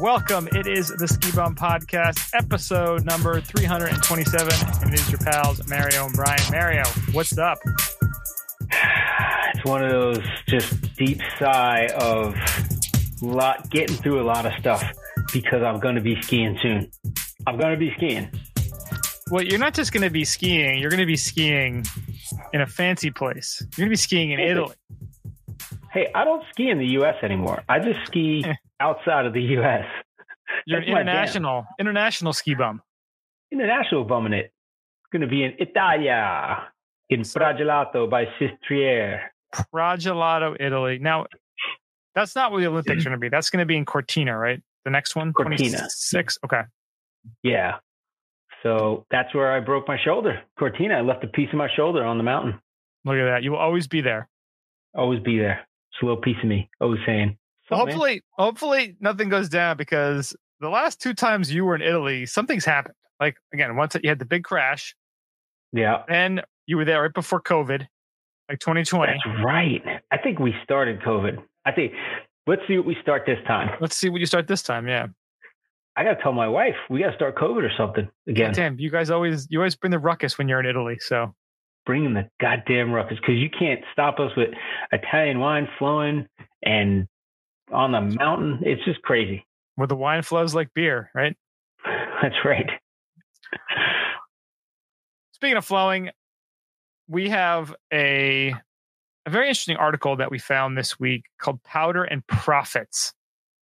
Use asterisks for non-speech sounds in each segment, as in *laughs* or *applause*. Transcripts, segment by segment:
Welcome. It is the Ski Bum Podcast, episode number 327. And it is your pals, Mario and Brian. Mario, what's up? It's one of those just deep sigh of lot getting through a lot of stuff because I'm going to be skiing soon. I'm going to be skiing. Well, you're not just going to be skiing, you're going to be skiing in a fancy place. You're going to be skiing in Italy. Hey, I don't ski in the U.S. anymore. I just ski eh. Outside of the U.S. You're an That's my international, international ski bum. International bumming it. It's going to be in Italia, in Pragelato by Sestriere. Pragelato, Italy. Now, that's not where the Olympics are going to be. That's going to be in Cortina, right? The next one? Cortina. 26? Okay. Yeah. So that's where I broke my shoulder. Cortina, I left a piece of my shoulder on the mountain. Look at that. You will always be there. Always be there. It's a little piece of me. Always saying. Well, "Sup, man?" hopefully, hopefully nothing goes down because the last two times you were in Italy, something's happened. Like again, once you had the big crash, Yeah. and you were there right before COVID, like 2020. That's right. I think we started COVID. I think let's see what we start this time. Let's see what you start this time. Yeah, I gotta tell my wife we gotta start COVID or something again. damn, you guys always you always bring the ruckus when you're in Italy. So Bringing the goddamn ruckus because you can't stop us with Italian wine flowing and on the mountain. It's just crazy. where the wine flows like beer, right? *laughs* That's right. Speaking of flowing, we have a a very interesting article that we found this week called Powder and Profits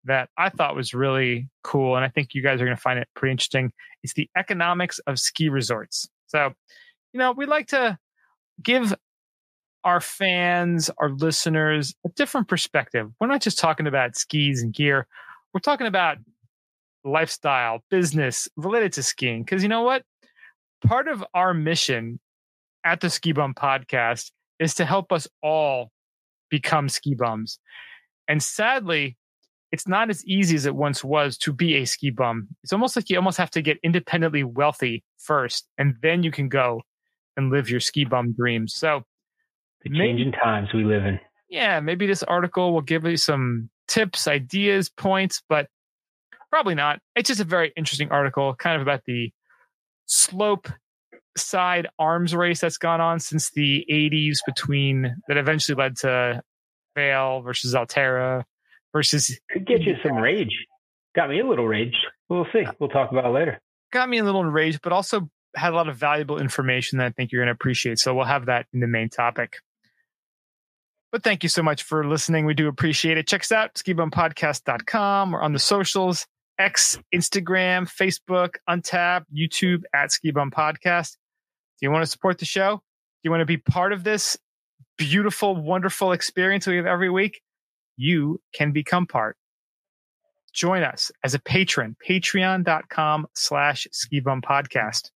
that I thought was really cool. And I think you guys are going to find it pretty interesting. It's the economics of ski resorts. So, you know, we like to give our fans, our listeners, a different perspective. We're not just talking about skis and gear, we're talking about lifestyle, business related to skiing. Because you know what? Part of our mission at the Ski Bum podcast is to help us all become ski bums. And sadly, it's not as easy as it once was to be a ski bum. It's almost like you almost have to get independently wealthy first, and then you can go and live your ski bum dreams. So, The Maybe- changing times we live in. yeah, maybe this article will give you some tips, ideas, points, but probably not. It's just a very interesting article, kind of about the slope side arms race that's gone on since the 80s between that eventually led to Vail versus Alterra versus Could get you some rage. Got me a little rage. We'll see. We'll talk about it later. got me a little enraged, but also had a lot of valuable information that I think you're going to appreciate. So we'll have that in the main topic. But thank you so much for listening. We do appreciate it. Check us out, skibumpodcast.com. We're on the socials, X, Instagram, Facebook, Untap, YouTube at Skibum Podcast. Do you want to support the show? Do you want to be part of this beautiful, wonderful experience we have every week? You can become part join us as a patron patreon.com slash skibum podcast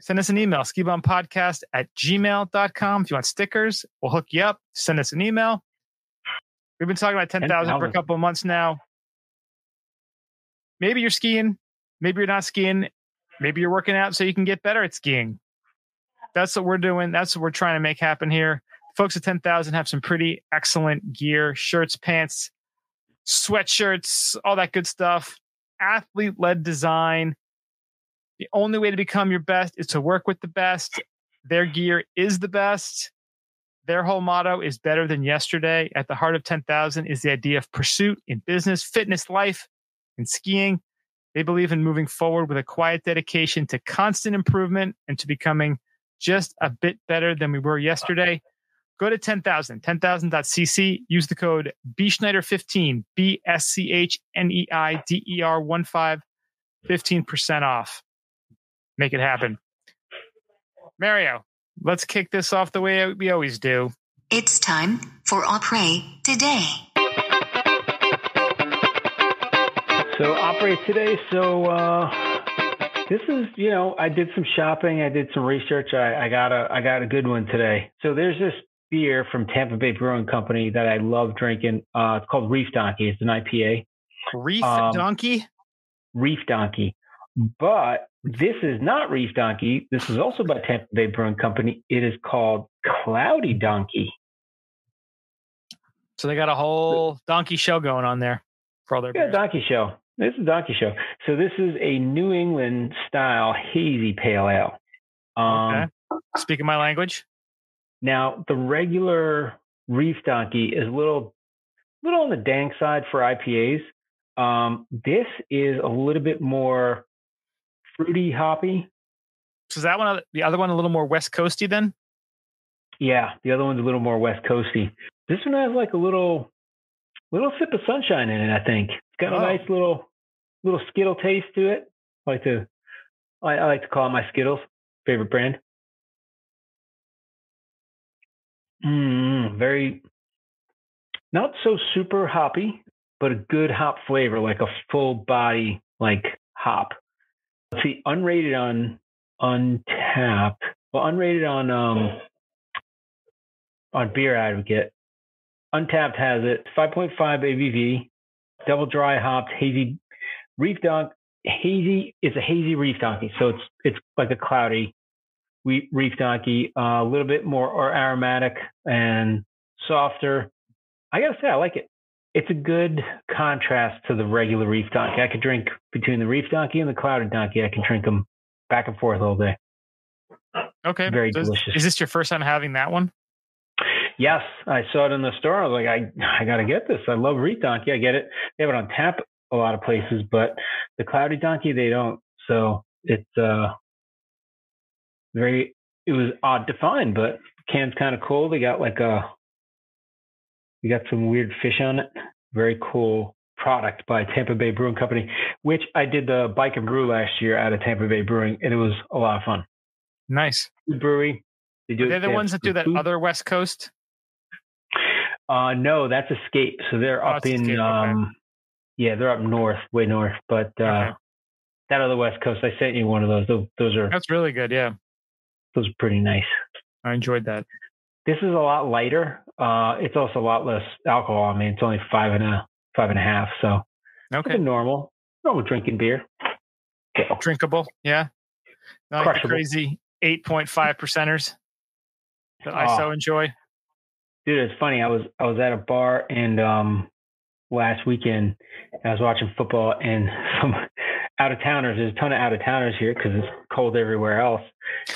send us an email skibumpodcast at gmail.com if you want stickers we'll hook you up. Send us an email. We've been talking about 10000 for a couple of months now. Maybe you're skiing. Maybe you're not skiing. Maybe you're working out so you can get better at skiing. That's what we're doing. That's what we're trying to make happen here. Folks at 10000 have some pretty excellent gear shirts pants sweatshirts, all that good stuff. Athlete led design. The only way to become your best is to work with the best. Their gear is the best. Their whole motto is better than yesterday. At the heart of 10,000 is the idea of pursuit in business, fitness, life, and skiing. They believe in moving forward with a quiet dedication to constant improvement and to becoming just a bit better than we were yesterday. Go to 10,000, 10,000.cc. Use the code BSchneider15, B S C H N E I D E R 1 5, 15% off. Make it happen. Mario, let's kick this off the way we always do. It's time for Aprés today. So operate today. So uh, this is, you know, I did some shopping. I did some research. I, I got a, I got a good one today. So there's this beer from Tampa Bay Brewing Company that I love drinking. Uh, it's called Reef Donkey. It's an IPA. Reef Um, Donkey? Reef Donkey. But this is not Reef Donkey. This is also by Tampa Bay Brewing Company. It is called Cloudy Donkey. So they got a whole donkey show going on there. for all their Yeah, beers. donkey show. This is a donkey show. So this is a New England style hazy pale ale. Um, Okay. Speaking my language. Now the regular Reef Donkey is a little, little on the dank side for IPAs. Um, this is a little bit more fruity, hoppy. So is that one the other one a little more West Coasty then? Yeah, the other one's a little more West Coasty. This one has like a little, little sip of sunshine in it. I think it's got a Oh. nice little, little Skittle taste to it. I like to, I, I like to call it my Skittles favorite brand. Mm, very, not so super hoppy, but a good hop flavor, like a full body like hop. Let's see, unrated on Untappd. Well, unrated on um on Beer Advocate. Untappd has it 5.5 ABV, double dry hopped, hazy reef donk. Hazy is a hazy reef donkey, so it's it's like a cloudy reef donkey, uh, a little bit more or aromatic and softer. I gotta say, I like it. It's a good contrast to the regular reef donkey. I could drink between the reef donkey and the clouded donkey. I can drink them back and forth all day. Okay. Very So is- delicious. Is this your first time having that one? Yes, I saw it in the store. I was like, I I gotta get this. I love Reef Donkey. I get it. They have it on tap a lot of places, but the Cloudy Donkey they don't. So it's uh very. It was odd to find, but can's kind of cool. They got like a. You got some weird fish on it. Very cool product by Tampa Bay Brewing Company, which I did the bike and brew last year out of Tampa Bay Brewing, and it was a lot of fun. Nice. Brewery. They do. They're the ones that do that food other West Coast. Uh, no, that's Escape. So they're Oh, up in, Escape, okay. um, yeah, they're up north, way north. But uh, Okay. that other West Coast, I sent you one of those. Those, those are That's really good. Yeah. those are pretty nice. I enjoyed that. This is a lot lighter. Uh, it's also a lot less alcohol. I mean, it's only five and a five and a half, so Okay. it's normal, normal drinking beer. So, Drinkable. Yeah. Not like the crazy 8.5 percenters that I Oh. so enjoy. dude, it's funny. I was I was at a bar and um last weekend and I was watching football and *laughs* some out of towners. There's a ton of out of towners here because it's cold everywhere else.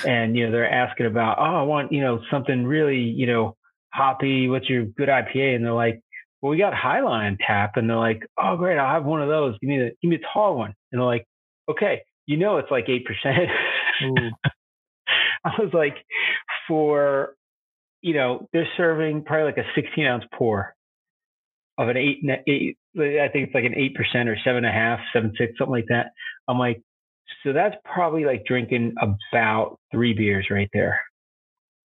And you know they're asking about, oh, I want you know something really you know hoppy. What's your good IPA? And they're like, well, we got Highline tap. And they're like, oh, great, I'll have one of those. Give me the give me a tall one. And they're like, okay, you know it's like eight percent. *laughs* I was like, for, you know, they're serving probably like a 16 ounce pour of an eight, eight I think it's like an 8% or seven and a half, seven, six, something like that. I'm like, so that's probably like drinking about three beers right there.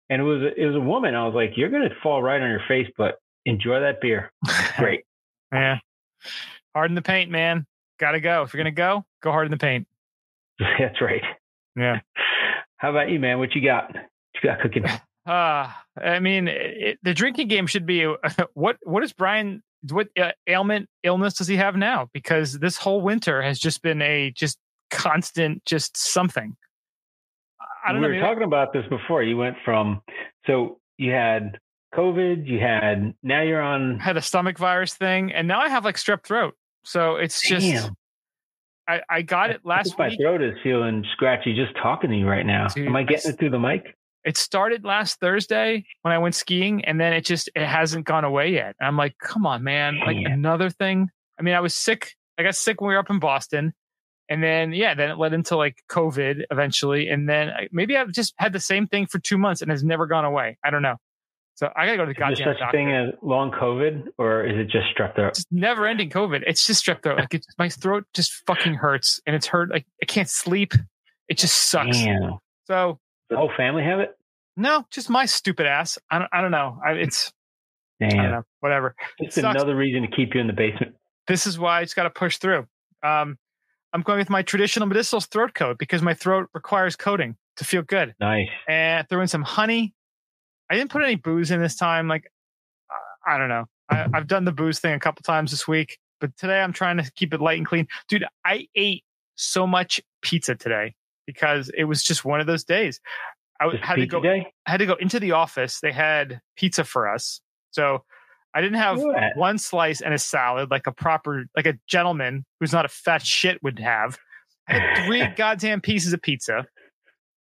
And it was, it was a woman. I was like, you're going to fall right on your face, but enjoy that beer. *laughs* Great. yeah. Hard in the paint, man. Gotta go. If you're gonna go, go hard in the paint. *laughs* that's right. Yeah. How about you, man? What you got? What you got cooking? Uh, *sighs* I mean, it, the drinking game should be *laughs* what? What is Brian? What uh, ailment, illness does he have now? Because this whole winter has just been a just constant, just something. I don't we know. were maybe- talking about this before. You went from so you had COVID, you had now you're on. had a stomach virus thing, and now I have like strep throat. So it's just, I, I got it I last my week. throat is feeling scratchy just talking to you right now. Dude, Am I I getting s- it through the mic? It started last Thursday when I went skiing, and then it just it hasn't gone away yet. I'm like, come on, man! Like another thing. I mean, I was sick. I got sick when we were up in Boston, and then yeah, then it led into like COVID eventually, and then maybe I've just had the same thing for two months and has never gone away. I don't know. So I gotta go to the Is goddamn such a doctor. thing as long COVID, or is it just strep throat? It's never ending COVID. It's just strep throat. Like it's, my throat just fucking hurts, and it's hurt. Like I can't sleep. It just sucks. Damn. So The whole family have it? no, just my stupid ass. I don't. I don't know. I, it's I don't Damn. know. Whatever. It's sucks. another reason to keep you in the basement. This is why I just got to push through. Um, I'm going with my traditional medicinal throat coat because my throat requires coating to feel good. Nice. And throw in some honey. I didn't put any booze in this time. Like I- don't know. I, I've done the booze thing a couple times this week, but today I'm trying to keep it light and clean. Dude, I ate so much pizza today because it was just one of those days. I had to go. day? I had to go into the office. They had pizza for us. So I didn't have Look at that. one slice and a salad like a proper, like a gentleman who's not a fat shit would have. I had three *laughs* goddamn pieces of pizza.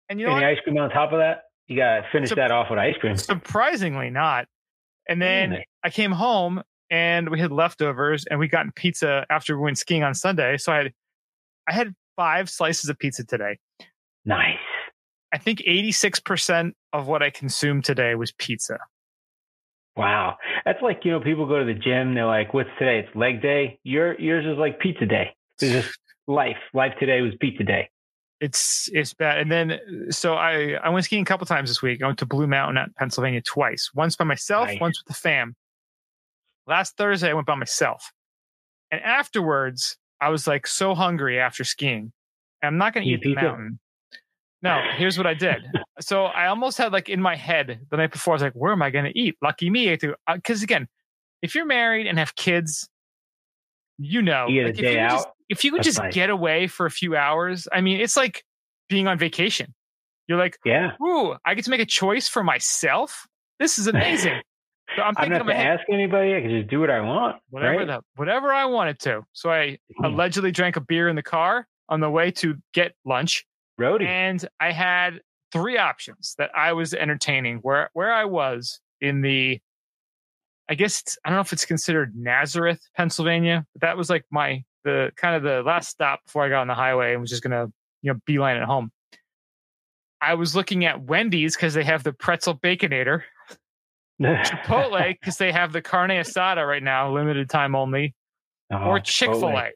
And you know Any ice cream on top of that? You gotta finish Sup- that off with ice cream. Surprisingly not. And then I came home and we had leftovers and we gotten pizza after we went skiing on Sunday. So I had I had five slices of pizza today. Nice. I think 86% of what I consumed today was pizza. Wow. That's like, you know, people go to the gym, they're like, what's today? It's leg day. Your yours is like pizza day. It's just life. Life today was pizza day. It's it's bad. And then so I I went skiing a couple times this week. I went to Blue Mountain out in Pennsylvania twice. Once by myself, Nice. once with the fam. Last Thursday I went by myself. And afterwards, I was like so hungry after skiing. I'm not going to Eat eat the mountain. No, here's what I did. so I almost had like in my head the night before, I was like, where am I going to eat? Lucky me. Because uh, again, if you're married and have kids, you know, like, if you could just- if you could just nice. get away for a few hours, I mean, it's like being on vacation. You're like, Yeah. ooh, I get to make a choice for myself. This is *laughs* amazing. So I'm I thinking don't of have to head, ask anybody. I can just do what I want. whatever right? the whatever I wanted to. So I *clears throat* allegedly drank a beer in the car on the way to get lunch, Roadie. and I had three options that I was entertaining. Where where I was in the, I guess I don't know if it's considered Nazareth, Pennsylvania, but that was like my the kind of the last stop before I got on the highway and was just gonna you know beeline at home. I was looking at Wendy's because they have the pretzel baconator, *laughs* Chipotle because they have the carne asada right now, limited time only, Oh, or Chick Fil. A.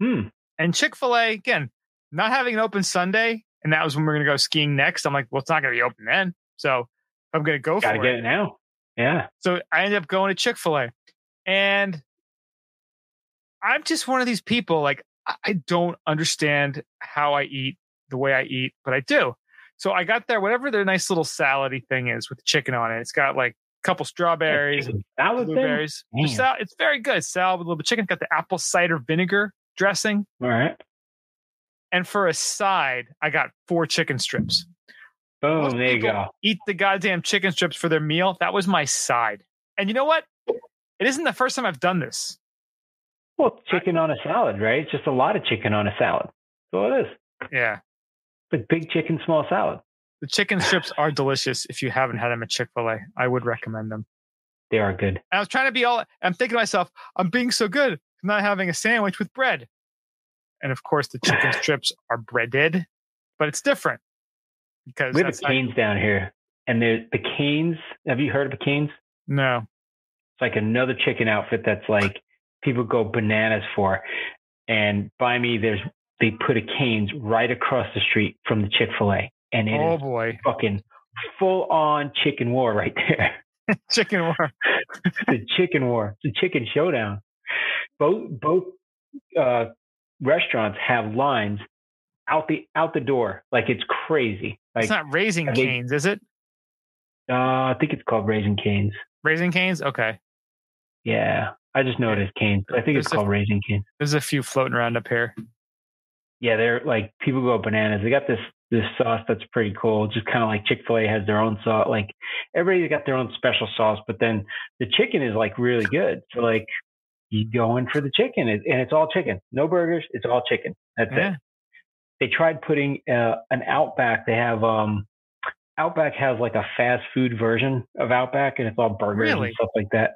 Hmm. And Chick Fil A again, not having an open Sunday, and that was when we are gonna go skiing next. I'm like, well, it's not gonna be open then, so I'm gonna go for it. Gotta for get it. it now. Yeah. So I ended up going to Chick Fil A, and I'm just one of these people. Like I- don't understand how I eat the way I eat, but I do. So I got there, whatever their nice little salady thing is with the chicken on it. It's got like a couple strawberries, and blueberries. Sal- it's very good. Salad with a little bit of chicken. It's got the apple cider vinegar dressing. All right. And for a side, I got four chicken strips. Boom. Most there you go. Eat the goddamn chicken strips for their meal. That was my side. And you know what? It isn't the first time I've done this. Well, chicken on a salad, right? It's just a lot of chicken on a salad. That's all it is. Yeah. But big chicken, small salad. The chicken strips are delicious if you haven't had them at Chick fil A. I would recommend them. They are good. And I was trying to be all, I'm thinking to myself, I'm being so good. I'm not having a sandwich with bread. And of course, the chicken *sighs* strips are breaded, but it's different because We have that's a not- Canes down here, and there's the Canes. Have you heard of a Canes? no. It's like another chicken outfit that's like people go bananas for. And by me, there's they put a Canes right across the street from the Chick Fil A, and it Oh boy. fucking full on chicken war right there. *laughs* Chicken war. *laughs* the chicken war, the chicken showdown. Both both uh, restaurants have lines out the out the door, like it's crazy. Like it's not raising they- canes, is it? uh, I think it's called Raising Canes. Raising canes? Okay. Yeah, I just know it as Canes. I think it's There's a- called Raising Canes. There's a few floating around up here. Yeah, they're like people go bananas. They got this this sauce that's pretty cool. Just kind of like Chick Fil A has their own sauce. Like everybody's got their own special sauce, but then the chicken is like really good. So like you go in for the chicken, and it's all chicken, no burgers. It's all chicken. That's Yeah. it. They tried putting uh, an Outback. They have um Outback has like a fast food version of Outback, and it's all burgers Really? and stuff like that.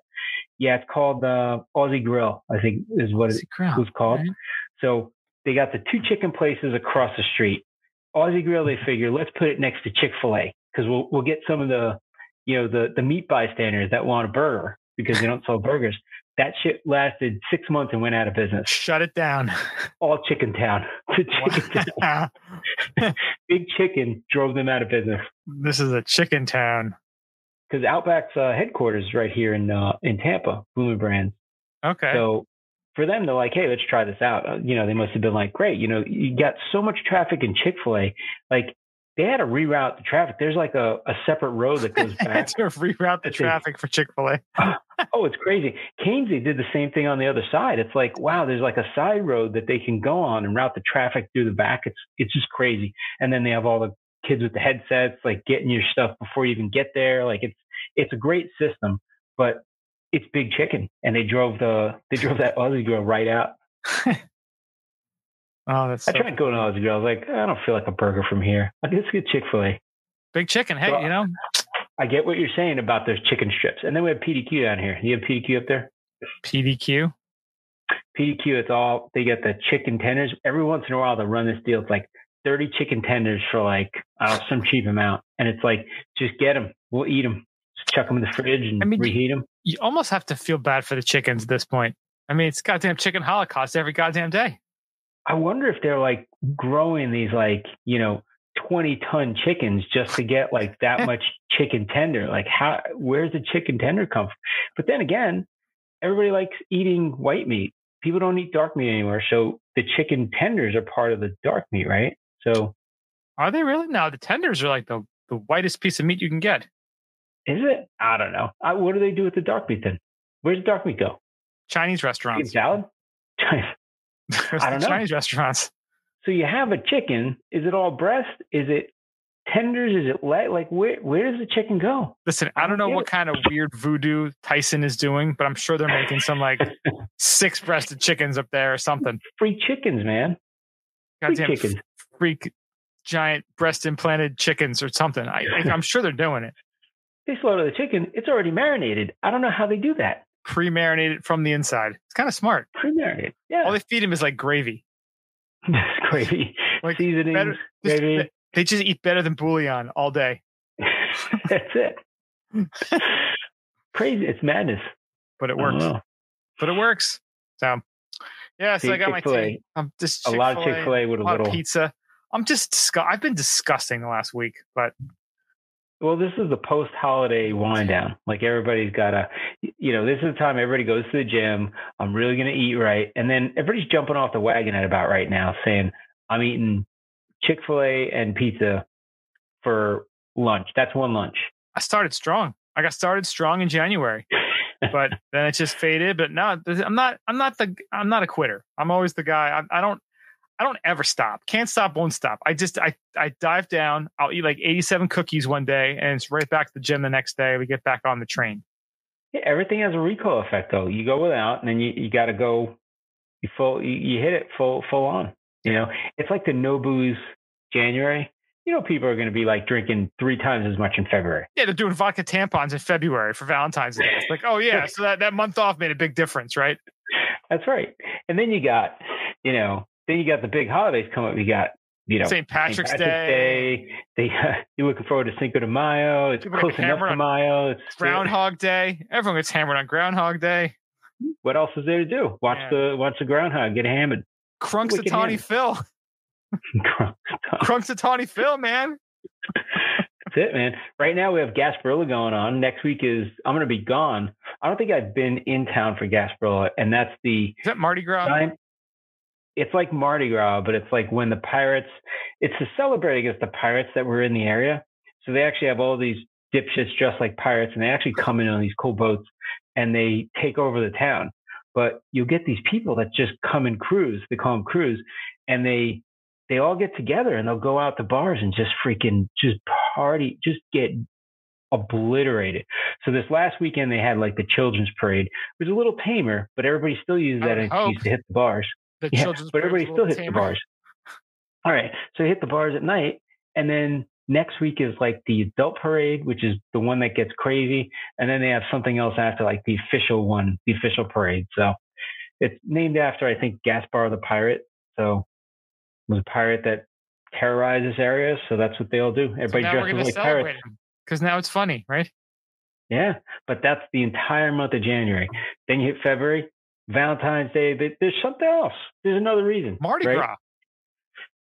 Yeah, it's called uh, Aussie Grill. I think is what it Grill. was called. Alright. So they got the two chicken places across the street. Aussie Grill, they figure let's put it next to Chick Fil A because we'll we'll get some of the you know the the meat bystanders that want a burger because they don't sell burgers. That shit lasted six months and went out of business. Shut it down. All Chicken Town. *laughs* Chicken town. *laughs* Big Chicken drove them out of business this is a chicken town. because Outback's uh, headquarters right here in uh, in Tampa, Bloomin' Brands. Okay. So for them, they're like, hey, let's try this out. Uh, you know, they must have been like, great. You know, you got so much traffic in Chick fil A. Like, they had to reroute the traffic. There's like a, a separate road that goes *laughs* had back. to reroute the traffic for Chick fil A. *laughs* oh, it's crazy. They did the same thing on the other side. It's like, wow, there's like a side road that they can go on and route the traffic through the back. It's it's just crazy. And then they have all the kids with the headsets, like getting your stuff before you even get there. Like it's it's a great system. But it's big chicken, and they drove the they drove that Aussie grill right out. *laughs* oh, that's I so tried to go to. I was like, I don't feel like a burger from here. I guess get Chick Fil A. big chicken. Hey, Well, you know, I get what you're saying about those chicken strips, and then we have PDQ down here. You have PDQ up there. PDQ. PDQ, it's all they get the chicken tenders. Every once in a while, they run this deal. It's like 30 chicken tenders for like I some cheap amount, and it's like just get them. We'll eat them. Just chuck them in the fridge and I mean, reheat them. You almost have to feel bad for the chickens at this point. I mean, it's goddamn chicken holocaust every goddamn day. I wonder if they're like growing these like you know 20 ton chickens just to get like that *laughs* much chicken tender. Like how? Where's the chicken tender come from? But then again, everybody likes eating white meat. People don't eat dark meat anymore, so the chicken tenders are part of the dark meat, right? So Are they really? No, the tenders are like the, the whitest piece of meat you can get. is it? I don't know. I, what do they do with the dark meat then? Where's the dark meat go? Chinese Chicken restaurants. salad? *laughs* I don't know. Chinese restaurants. so you have a chicken. Is it all breast? Is it tenders? Is it leg? Like where where does the chicken go? Listen, I don't know what kind of weird voodoo Tyson is doing, but I'm sure they're making some like *laughs* six breasted chickens up there or something. Free chickens, man. Free Goddamn chickens. freak giant breast implanted chickens or something. I, I, I'm sure they're doing it. They slaughter the chicken. It's already marinated. I don't know how they do that. Pre marinated from the inside. It's kind of smart. Pre-marinated. Yeah, All they feed him is like gravy. *laughs* gravy. Like Seasonings, better- just- gravy. They just eat better than bouillon all day. *laughs* that's it. Crazy. It's madness. But it works. But it works. So yeah, so See, I got my Chick-fil-A. tea. I'm just A lot of Chick-fil-A, Chick Fil A with a a lot of little. pizza. I'm just disgu- I've been disgusting the last week, but Well, this is the post-holiday wind down. Like everybody's got a, you know, this is the time everybody goes to the gym. I'm really going to eat right, and then everybody's jumping off the wagon at about right now, saying I'm eating Chick Fil A and pizza for lunch. That's one lunch. I started strong. I got started strong in January, but *laughs* then it just faded. But no, I'm not. I'm not the. I'm not a quitter. I'm always the guy. I, I don't. I don't ever stop. Can't stop. Won't stop. I just. I. I dive down. I'll eat like 87 cookies one day, and it's right back to the gym the next day. We get back on the train. Yeah, everything has a recoil effect, though. You go without, and then you, you got to go. You full. You, you hit it full full on. You know, it's like the no booze January. You know, people are going to be like drinking three times as much in February. Yeah, they're doing vodka tampons in February for Valentine's Day. It's like, oh yeah, *laughs* so that, that month off made a big difference, right? That's right. And then you got, you know, then you got the big holidays coming up. You got, you know, St. Patrick's, St. Day, Day. They, *laughs* you're looking forward to Cinco de Mayo. It's People close enough to Mayo. It's uh, Groundhog Day. Everyone gets hammered on Groundhog Day. What else is there to do? Watch the watch the groundhog get hammered. Crunks Wicked Tawny. Phil. *laughs* Punxsutawney Phil, man. That's it, man. Right now we have Gasparilla going on. Next week is I'm going to be gone. I don't think I've been in town for Gasparilla, and that's the Is that Mardi Gras? time. It's like Mardi Gras, but it's like when the pirates. It's to celebrate against the pirates that were in the area. So they actually have all these dipshits dressed like pirates, and they actually come in on these cool boats and they take over the town. But you'll get these people that just come and cruise. They call them cruise, and they they all get together and they'll go out to bars and just freaking just party, just get obliterated. So this last weekend they had like the children's parade. It was a little tamer, but everybody still uses that would excuse to hit the bars. The Yeah, children's but everybody still hits the bars. All right, so you hit the bars at night, and then next week is like the adult parade, which is the one that gets crazy, and then they have something else after, like the official one, the official parade. So it's named after I think Gaspar the pirate. So it was a pirate that terrorized this area, so that's what they all do. Everybody we're dresses like pirates. because now it's funny, right? Yeah, but that's the entire month of January. Then you hit February, Valentine's Day. there- There's something else. There's another reason. Mardi right? Gras.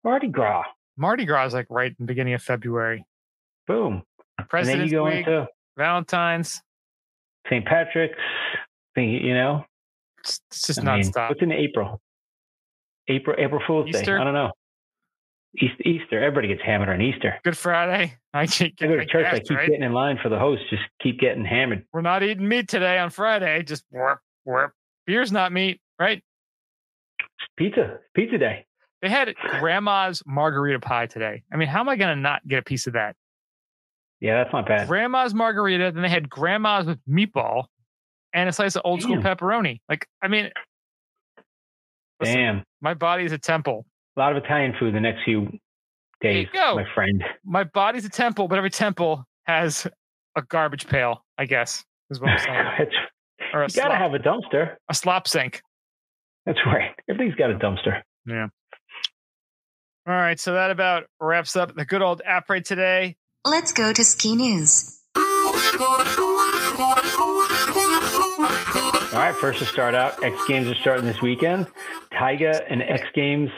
Mardi Gras. Mardi Gras is like right in the beginning of February. Boom. and then you President's go Week, into Valentine's. St. Patrick's. You know, It's, it's just I mean, nonstop. what's in April? April, April Fool's Day. I don't know. East, Easter. Everybody gets hammered on Easter. Good Friday. *laughs* I keep I go to church. I keep right? getting in line for the host. Just keep getting hammered. We're not eating meat today on Friday. Just warp, warp. Beer's not meat, right? Pizza. Pizza day. They had grandma's margarita pie today. I mean, how am I going to not get a piece of that? Yeah, that's not bad. Grandma's margarita. Then they had grandma's with meatball. and a slice of old school pepperoni. Like, I mean, listen, Damn. my body is a temple. A lot of Italian food the next few days, go. my friend. My body's a temple, but every temple has a garbage pail. I guess is what I'm saying, *laughs* or a you gotta slop, have a dumpster. a slop sink. That's right. Everything's got a dumpster. Yeah. All right, so that about wraps up the good old Aprés today. Let's go to ski news. All right, first to start out, X Games are starting this weekend. Taiga and X Games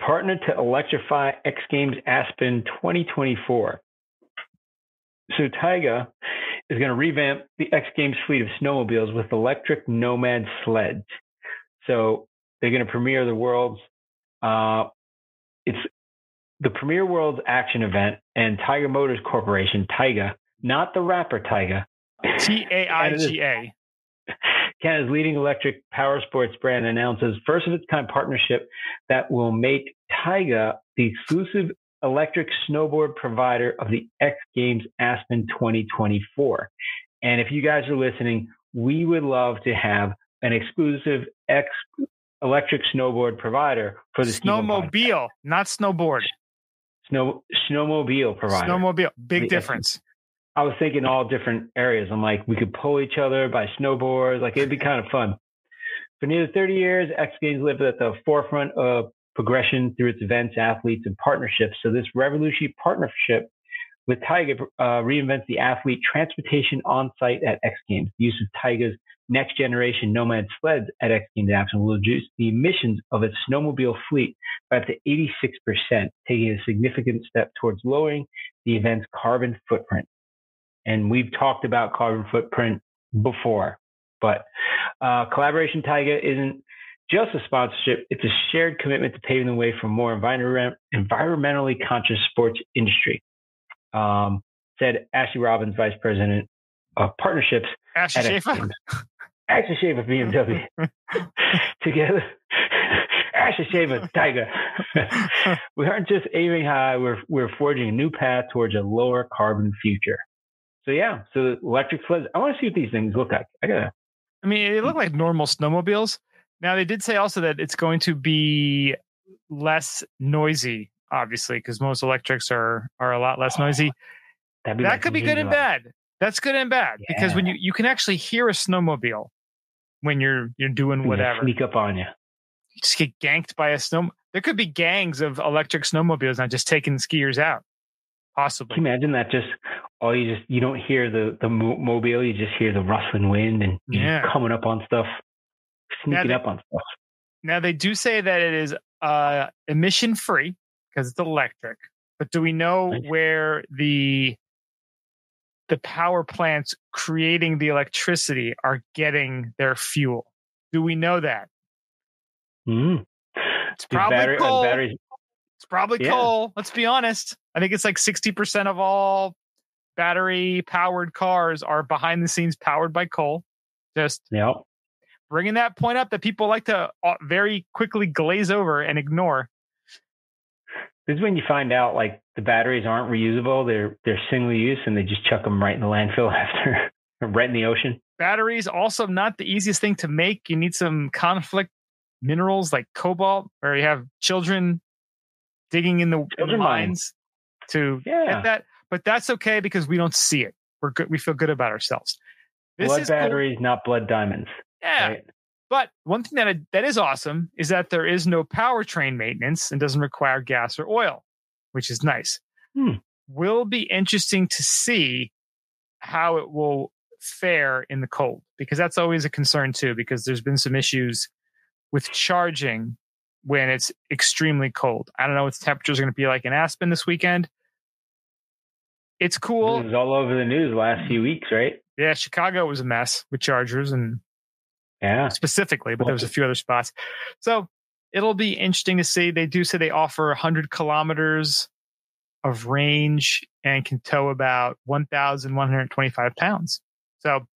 partnered to electrify X Games Aspen 2024. So Taiga is going to revamp the X Games fleet of snowmobiles with electric Nomad sleds. So they're going to premiere the world's uh, it's the Premier World's action event and Taiga Motors Corporation, Taiga, not the rapper Tyga, T A I G A. Canada's leading electric power sports brand announces first of its kind partnership that will make Taiga the exclusive electric snowboard provider of the X Games Aspen 2024. And if you guys are listening, we would love to have an exclusive X electric snowboard provider for the Ski Bum podcast. Snowmobile, not snowboard. snow snowmobile provider. Snowmobile, big The- difference. I was thinking all different areas. I'm like, we could pull each other by snowboards. Like, it'd be kind of fun. For nearly 30 years, X Games lived at the forefront of progression through its events, athletes, and partnerships. So, this revolutionary partnership with Taiga uh, reinvents the athlete transportation on site at X Games. The use of Taiga's next generation Nomad sleds at X Games Aspen will reduce the emissions of its snowmobile fleet by up to 86%, taking a significant step towards lowering the event's carbon footprint and we've talked about carbon footprint before. But uh, collaboration Taiga isn't just a sponsorship; it's a shared commitment to paving the way for more environment, environmentally conscious sports industry. Um, said Ashley Robbins, Vice President of Partnerships Ashley Schaefer. Ashley Schaefer, BMW. *laughs* Together, *laughs* Ashley Schaefer, Tiger. *laughs* we aren't just aiming high; we're we're forging a new path towards a lower carbon future. So yeah, so electric sleds. I want to see what these things look like. I gotta. I mean, they look like normal snowmobiles. Now, they did say also that it's going to be less noisy, obviously, because most electrics are are a lot less noisy. Oh, be that like could be good and bad. That's good and bad because when you you can actually hear a snowmobile when you're you're doing whatever. Sneak up on you. You just get ganked by a snow. There could be gangs of electric snowmobiles now just taking skiers out, possibly. Can you imagine that? Just all you just you don't hear the the mobile. You just hear the rustling wind and Yeah. coming up on stuff, sneaking they- up on stuff. *laughs* Now they do say that it is uh, emission free because it's electric. But do we know Nice. where the the power plants creating the electricity are getting their fuel? Do we know that? Mm. It's probably battery- coal. batteries. It's probably Yeah. coal. Let's be honest. I think it's like sixty percent of all battery powered cars are behind the scenes powered by coal. Just Yep. Bringing that point up that people like to uh, very quickly glaze over and ignore. This is when you find out like the batteries aren't reusable; they're they're single use, and they just chuck them right in the landfill *laughs* after, right in the ocean. batteries also not the easiest thing to make you need some conflict minerals like cobalt where you have children digging in the, in the mines to Yeah. get that but that's okay because we don't see it we're good we feel good about ourselves this blood is cool. batteries, not blood diamonds. Yeah Right? but one thing that that is awesome is that there is no powertrain maintenance and doesn't require gas or oil which is nice Hmm. will be interesting to see how it will fare in the cold because that's always a concern too because there's been some issues with charging when it's extremely cold i don't know what the temperatures are going to be like in aspen this weekend it's cool It was all over the news last few weeks, right? yeah chicago was a mess with chargers and Yeah. specifically, but there was a few other spots. So it'll be interesting to see. They do say they offer 100 kilometers of range and can tow about 1,125 pounds. So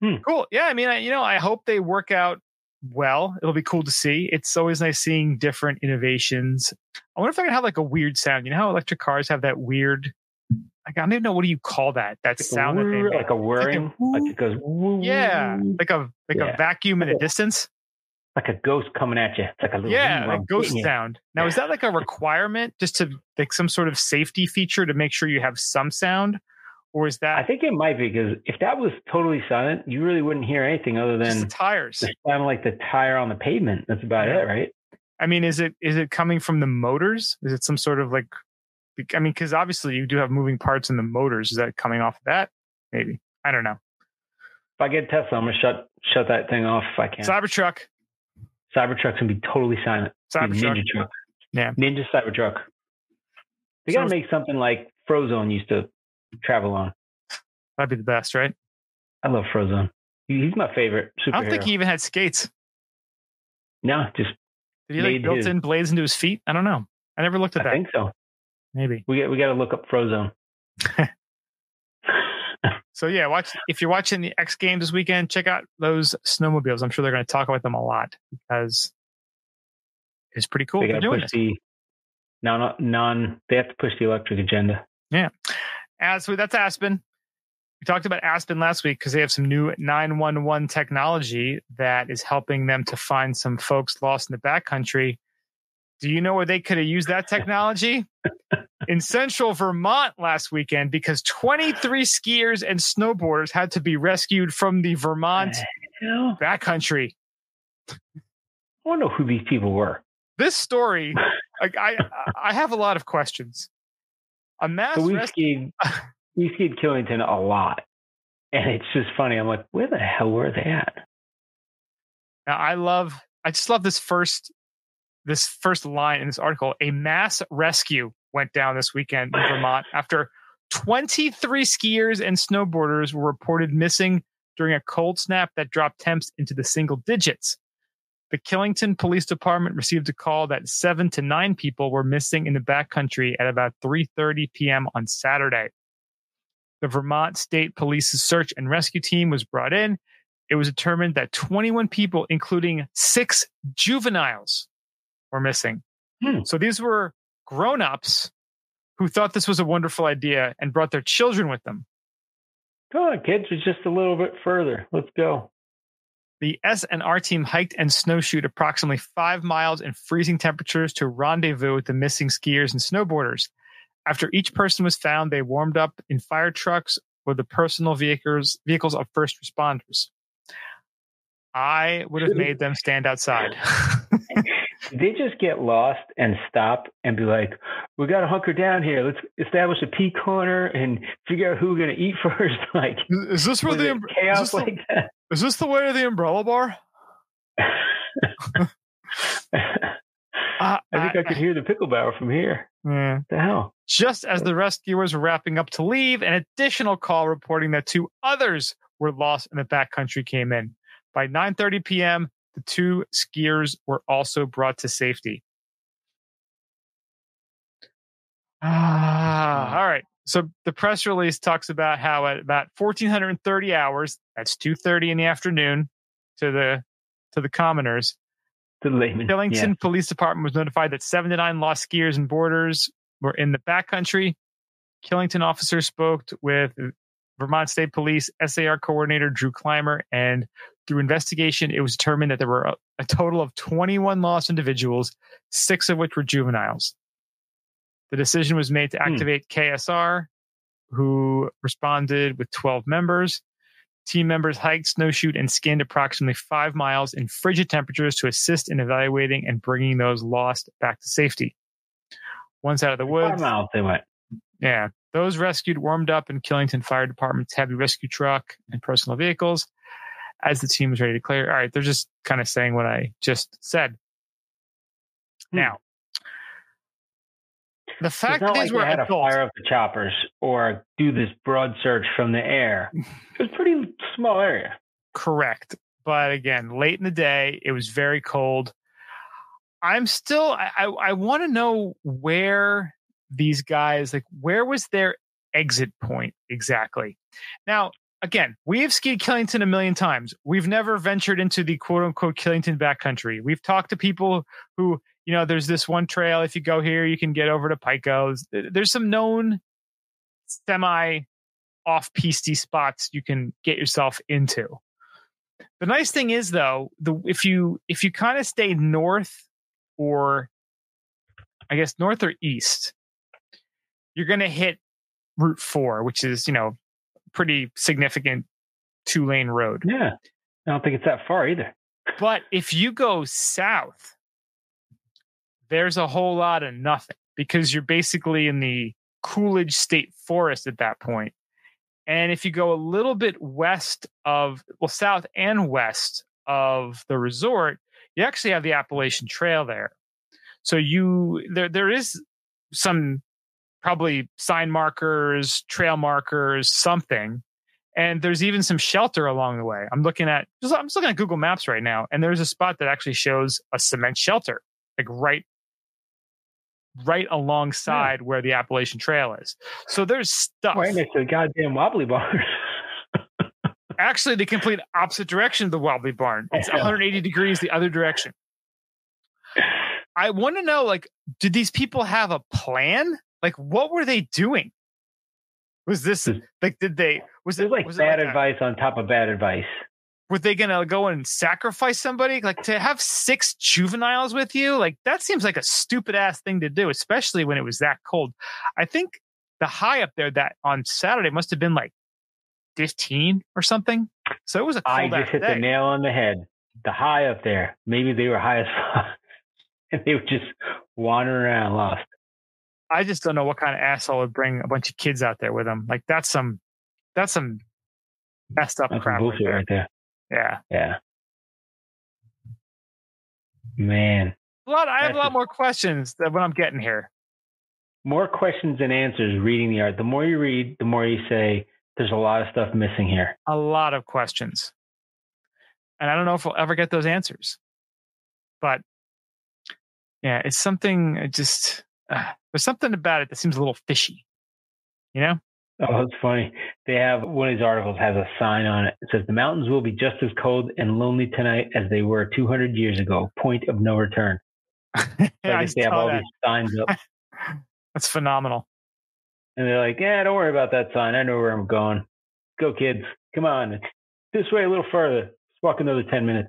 Hmm. cool. Yeah. I mean, I, you know, I hope they work out well. It'll be cool to see. It's always nice seeing different innovations. I wonder if I can have like a weird sound. You know how electric cars have that weird like I don't even know what do you call that that Like sound a that they whir, make. like a whirring, like, it goes. woo, yeah, like a like Yeah. a vacuum in the distance. like a ghost coming at you. It's like a little Yeah, like ghost sound. Now, is that like a requirement just to like some sort of safety feature to make sure you have some sound, or is that? I think it might be because if that was totally silent, you really wouldn't hear anything other just the than tires? the sound like the tire on the pavement. That's about Yeah. it, right? I mean, is it is it coming from the motors? Is it some sort of like? I mean, because obviously you do have moving parts in the motors. Is that coming off of that? Maybe I don't know. If I get Tesla, I'm gonna shut shut that thing off if I can. Cybertruck, Cybertruck's gonna be totally silent. Cybertruck. Ninja truck. Yeah. Ninja Cybertruck. They So- gotta make something like Frozone used to travel on. That'd be the best, right? I love Frozone. He's my favorite superhero. I don't think he even had skates. no, just Did he like built his- in blades into his feet? I don't know. I never looked at I that. think so. Maybe. We got we got to look up Frozone. *laughs* So yeah, watch if you're watching the X Games this weekend, check out those snowmobiles. I'm sure they're going to talk about them a lot because it's pretty cool. they They're got to doing push this. the non non. They have to push the electric agenda. Yeah, as so that's Aspen. We talked about Aspen last week because they have some new 911 technology that is helping them to find some folks lost in the backcountry. Do you know where they could have used that technology? in central Vermont last weekend because 23 skiers and snowboarders had to be rescued from the Vermont backcountry. I don't know who these people were. This story, *laughs* like I, I have a lot of questions. A mass So we rescue. skied, *laughs* we skied Killington a lot, and it's just funny. I'm like, where the hell were they at? Now, I love, I just love this first, this first line in this article. A mass rescue went down this weekend in Vermont after 23 skiers and snowboarders were reported missing during a cold snap that dropped temps into the single digits. The Killington Police Department received a call that seven to nine people were missing in the backcountry at about 3:30 p.m. on Saturday. The Vermont State Police's search and rescue team was brought in. It was determined that 21 people, including six juveniles, were missing. Hmm. So these were grown-ups who thought this was a wonderful idea and brought their children with them. Come on, kids, it's just a little bit further. Let's go. The S&R team hiked and snowshoed approximately five miles in freezing temperatures to rendezvous with the missing skiers and snowboarders. After each person was found, they warmed up in fire trucks or the personal vehicles vehicles of first responders. I would have made them stand outside. *laughs* They just get lost and stop and be like, "We got to hunker down here. Let's establish a pea corner and figure out who we're gonna eat *laughs* first. like, is this was it chaos like that? is this the way to the umbrella bar? *laughs* *laughs* I think I could hear the pickle barrel from here. Yeah. What the hell? Just as the rescuers were wrapping up to leave, an additional call reporting that two others were lost in the backcountry came in. By 9:30 p.m., the two skiers were also brought to safety. Ah, all right. So the press release talks about how at about 1430 hours, that's 2:30 in the afternoon to the to the commoners, The layman. Killington Yeah. Police Department was notified that seven to nine lost skiers and boarders were in the backcountry. Killington officers spoke with Vermont State Police SAR coordinator Drew Clymer, and through investigation, it was determined that there were a, a total of 21 lost individuals, six of which were juveniles. The decision was made to Hmm. activate KSR, who responded with 12 members. Team members hiked, snowshoed, and skinned approximately five miles in frigid temperatures to assist in evaluating and bringing those lost back to safety. Once out of the Five woods, miles they went. Yeah, those rescued warmed up in Killington Fire Department's heavy rescue truck and personal vehicles. As the team was ready to clear, all right, they're just kind of saying what I just said. Hmm. Now, the It's fact not that like were had to adults, fire up the choppers or do this broad search from the air. It was a pretty small area. correct, but again, late in the day, it was very cold. I'm still, I, I, I want to know where these guys, like, where was their exit point exactly? Now, again, we've skied Killington a million times. We've never ventured into the quote unquote Killington backcountry. We've talked to people who, you know, there's this one trail. If you go here, you can get over to Pico. There's some known semi off piste spots you can get yourself into. The nice thing is though, the if you if you kind of stay north or I guess north or east, you're going to hit Route 4, which is, you know, pretty significant two lane road. Yeah. I don't think it's that far either. But if you go south, there's a whole lot of nothing because you're basically in the Coolidge State Forest at that point. And if you go a little bit west of, well, south and west of the resort, you actually have the Appalachian Trail there. So you there there is some probably sign markers, trail markers, something. And there's even some shelter along the way. I'm looking at just I'm just looking at Google Maps right now, and there's a spot that actually shows a cement shelter, like right right alongside yeah. where the Appalachian Trail is. So there's stuff right next to the goddamn wobbly barn. *laughs* actually, the complete opposite direction of the wobbly barn. It's 180 degrees the other direction. I want to know, like, did these people have a plan? Like, what were they doing? Was this like, did they, was it like was bad like advice a, on top of bad advice? Were they going to go and sacrifice somebody? Like, to have six juveniles with you, like, that seems like a stupid ass thing to do, especially when it was that cold. I think the high up there that on Saturday must have been like 15 or something. So it was a I just hit day. the nail on the head. The high up there. Maybe they were high as *laughs* fuck. and they would just wander around lost. I just don't know what kind of asshole would bring a bunch of kids out there with them. Like that's some that's some messed up that's crap right there. right there. Yeah. Yeah. Man. A lot I have a lot more questions than what I'm getting here. More questions than answers reading the art. The more you read, the more you say there's a lot of stuff missing here. A lot of questions. And I don't know if we'll ever get those answers. But yeah, it's something just uh, there's something about it that seems a little fishy. You know? Oh, that's funny. They have one of these articles has a sign on it. It says the mountains will be just as cold and lonely tonight as they were 200 years ago. Point of no return. *laughs* yeah, I guess they have all that. these signs up. *laughs* that's phenomenal. And they're like, "Yeah, don't worry about that sign. I know where I'm going. Go, kids. Come on. It's this way a little further. Let's walk another 10 minutes."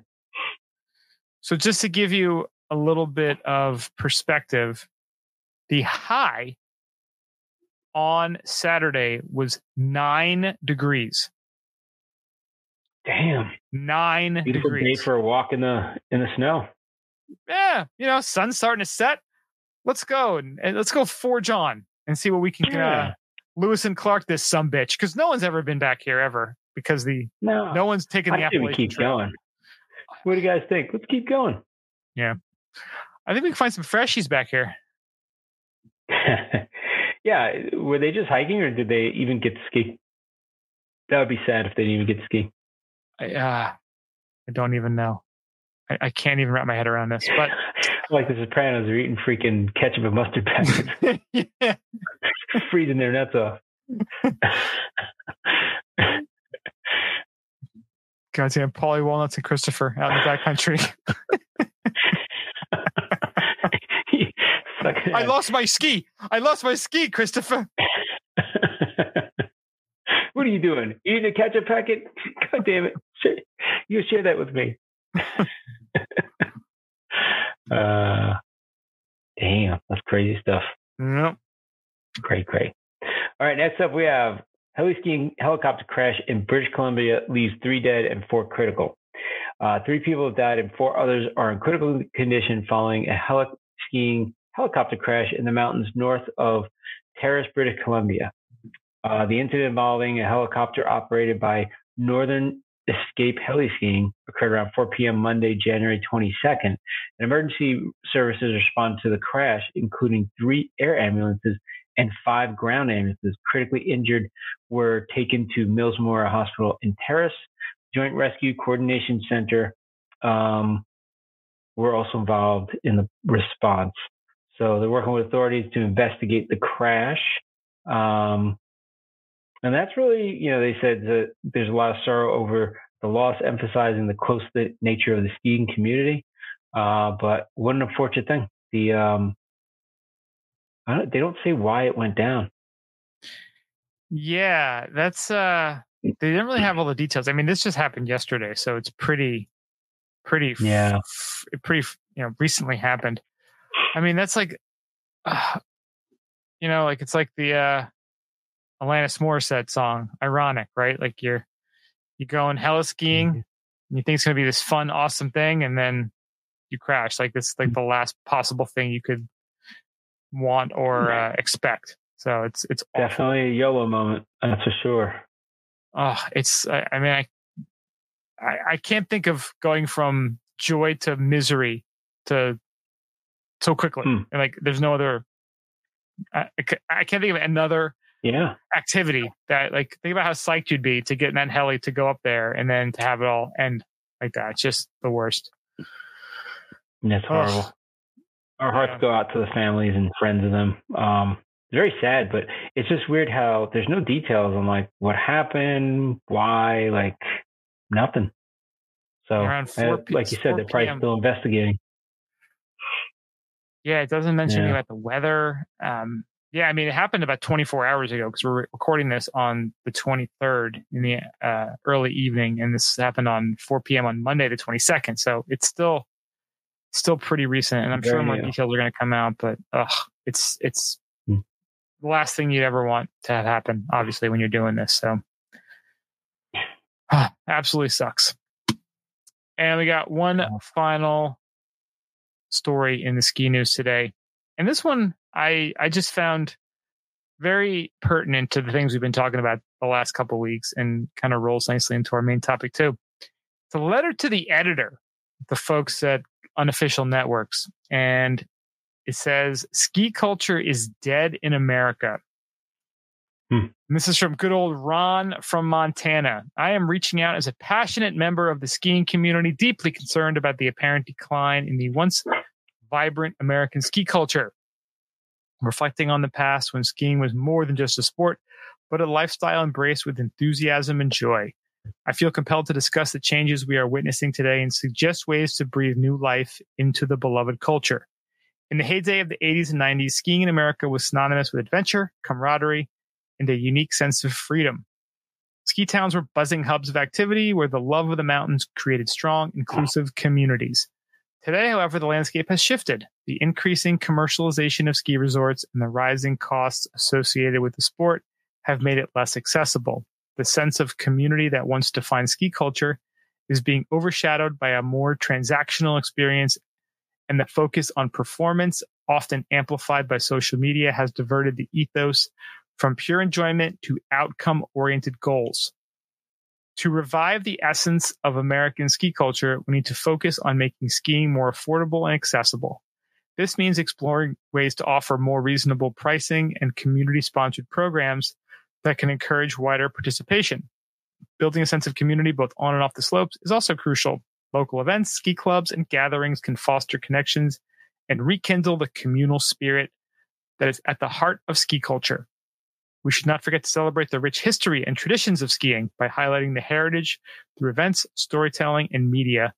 So, just to give you a little bit of perspective, the high on Saturday was nine degrees. Damn. Nine Beautiful degrees. day for a walk in the in the snow. Yeah, you know, sun's starting to set. Let's go and, and let's go forge on and see what we can uh, yeah. uh, Lewis and Clark this some bitch because no one's ever been back here ever because the no, no one's taken the I Appalachian we keep trail. going. What do you guys think? Let's keep going. Yeah. I think we can find some freshies back here. *laughs* yeah. Were they just hiking or did they even get to ski? That would be sad if they didn't even get to ski. I, uh, I don't even know. I, I can't even wrap my head around this. But *laughs* like the Sopranos are eating freaking ketchup and mustard packets, *laughs* yeah. freezing their nuts off. Goddamn Paulie Walnuts and Christopher out in the backcountry. I *laughs* lost my ski. I lost my ski, Christopher. *laughs* what are you doing? Eating a ketchup packet? *laughs* God damn it. You share that with me. uh, damn, that's crazy stuff. Yep. Great, great. All right, next up we have heli skiing helicopter crash in British Columbia leaves three dead and four critical. Uh, three people have died and four others are in critical condition following a heli skiing helicopter crash in the mountains north of Terrace, British Columbia. Uh, the incident involving a helicopter operated by Northern Escape Heli Skiing occurred around 4 p.m. Monday, January 22nd. And emergency services responded to the crash, including three air ambulances and five ground ambulances. Critically injured were taken to Mills Memorial Hospital in Terrace. Joint Rescue Coordination Center um, were also involved in the response. So they're working with authorities to investigate the crash. Um, and that's really, you know, they said that there's a lot of sorrow over the loss, emphasizing the close nature of the skiing community. Uh, but what an unfortunate thing. The um, don't, they don't say why it went down. Yeah, that's uh they didn't really have all the details. I mean, this just happened yesterday, so it's pretty pretty Yeah. f- pretty you know recently happened. I mean, that's like uh, you know, like it's like the uh Alanis Morissette song, ironic, right? Like you're you go going heli skiing Mhm. and you think it's gonna be this fun, awesome thing, and then you crash. Like it's like the last possible thing you could want or uh, expect. So it's it's awful. Definitely a YOLO moment. That's for sure. Oh, it's I, I mean I, I I can't think of going from joy to misery to so quickly. Hmm. And like there's no other. I, I can't think of another Yeah. activity that like think about how psyched you'd be to get in that heli to go up there and then to have it all end like that. It's just the worst. That's Ugh. horrible. Our hearts Yeah. go out to the families and friends of them. Um, very sad, but it's just weird how there's no details on like what happened, why, like nothing. So, 4 uh, like you said, they're probably PM. still investigating. Yeah, it doesn't mention anything about the weather. Um, yeah, I mean, it happened about 24 hours ago because we're recording this on the 23rd in the uh, early evening, and this happened on 4 p.m. on Monday, the 22nd. So it's still still pretty recent, and I'm sure more details are going to come out. But ugh, it's it's Hmm. the last thing you'd ever want to have happen. Obviously, when you're doing this, so *sighs* absolutely sucks. And we got one final story in the ski news today. And this one I I just found very pertinent to the things we've been talking about the last couple of weeks and kind of rolls nicely into our main topic too. It's a letter to the editor, the folks at unofficial networks. And it says ski culture is dead in America. Hmm. And this is from good old Ron from Montana. I am reaching out as a passionate member of the skiing community, deeply concerned about the apparent decline in the once vibrant American ski culture. Reflecting on the past when skiing was more than just a sport, but a lifestyle embraced with enthusiasm and joy. I feel compelled to discuss the changes we are witnessing today and suggest ways to breathe new life into the beloved culture. In the heyday of the 80s and 90s, skiing in America was synonymous with adventure, camaraderie, and a unique sense of freedom. Ski towns were buzzing hubs of activity where the love of the mountains created strong, inclusive communities. Today, however, the landscape has shifted. The increasing commercialization of ski resorts and the rising costs associated with the sport have made it less accessible. The sense of community that once defined ski culture is being overshadowed by a more transactional experience, and the focus on performance, often amplified by social media, has diverted the ethos from pure enjoyment to outcome oriented goals. To revive the essence of American ski culture, we need to focus on making skiing more affordable and accessible. This means exploring ways to offer more reasonable pricing and community sponsored programs that can encourage wider participation. Building a sense of community both on and off the slopes is also crucial. Local events, ski clubs, and gatherings can foster connections and rekindle the communal spirit that is at the heart of ski culture. We should not forget to celebrate the rich history and traditions of skiing by highlighting the heritage through events, storytelling, and media.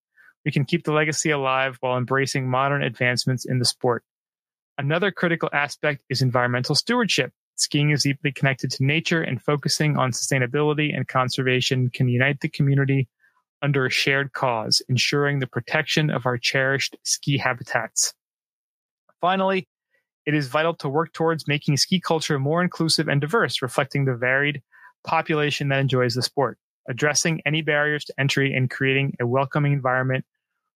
We can keep the legacy alive while embracing modern advancements in the sport. Another critical aspect is environmental stewardship. Skiing is deeply connected to nature, and focusing on sustainability and conservation can unite the community under a shared cause, ensuring the protection of our cherished ski habitats. Finally, it is vital to work towards making ski culture more inclusive and diverse, reflecting the varied population that enjoys the sport. Addressing any barriers to entry and creating a welcoming environment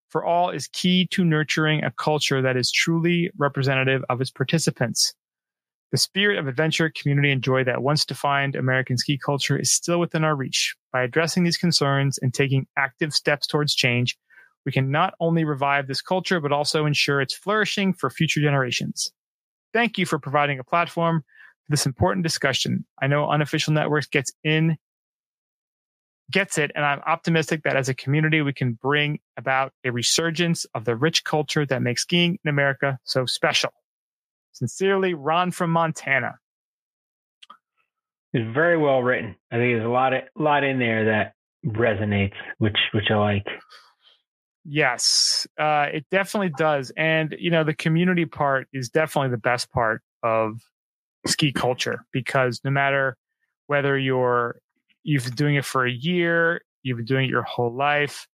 for all is key to nurturing a culture that is truly representative of its participants. The spirit of adventure, community, and joy that once defined American ski culture is still within our reach. By addressing these concerns and taking active steps towards change, we can not only revive this culture, but also ensure its flourishing for future generations. Thank you for providing a platform for this important discussion. I know unofficial networks gets in, gets it, and I'm optimistic that as a community we can bring about a resurgence of the rich culture that makes skiing in America so special. Sincerely, Ron from Montana. It's very well written. I think there's a lot of lot in there that resonates, which which I like. Yes, uh, it definitely does. And, you know, the community part is definitely the best part of ski culture because no matter whether you're you've been doing it for a year, you've been doing it your whole life,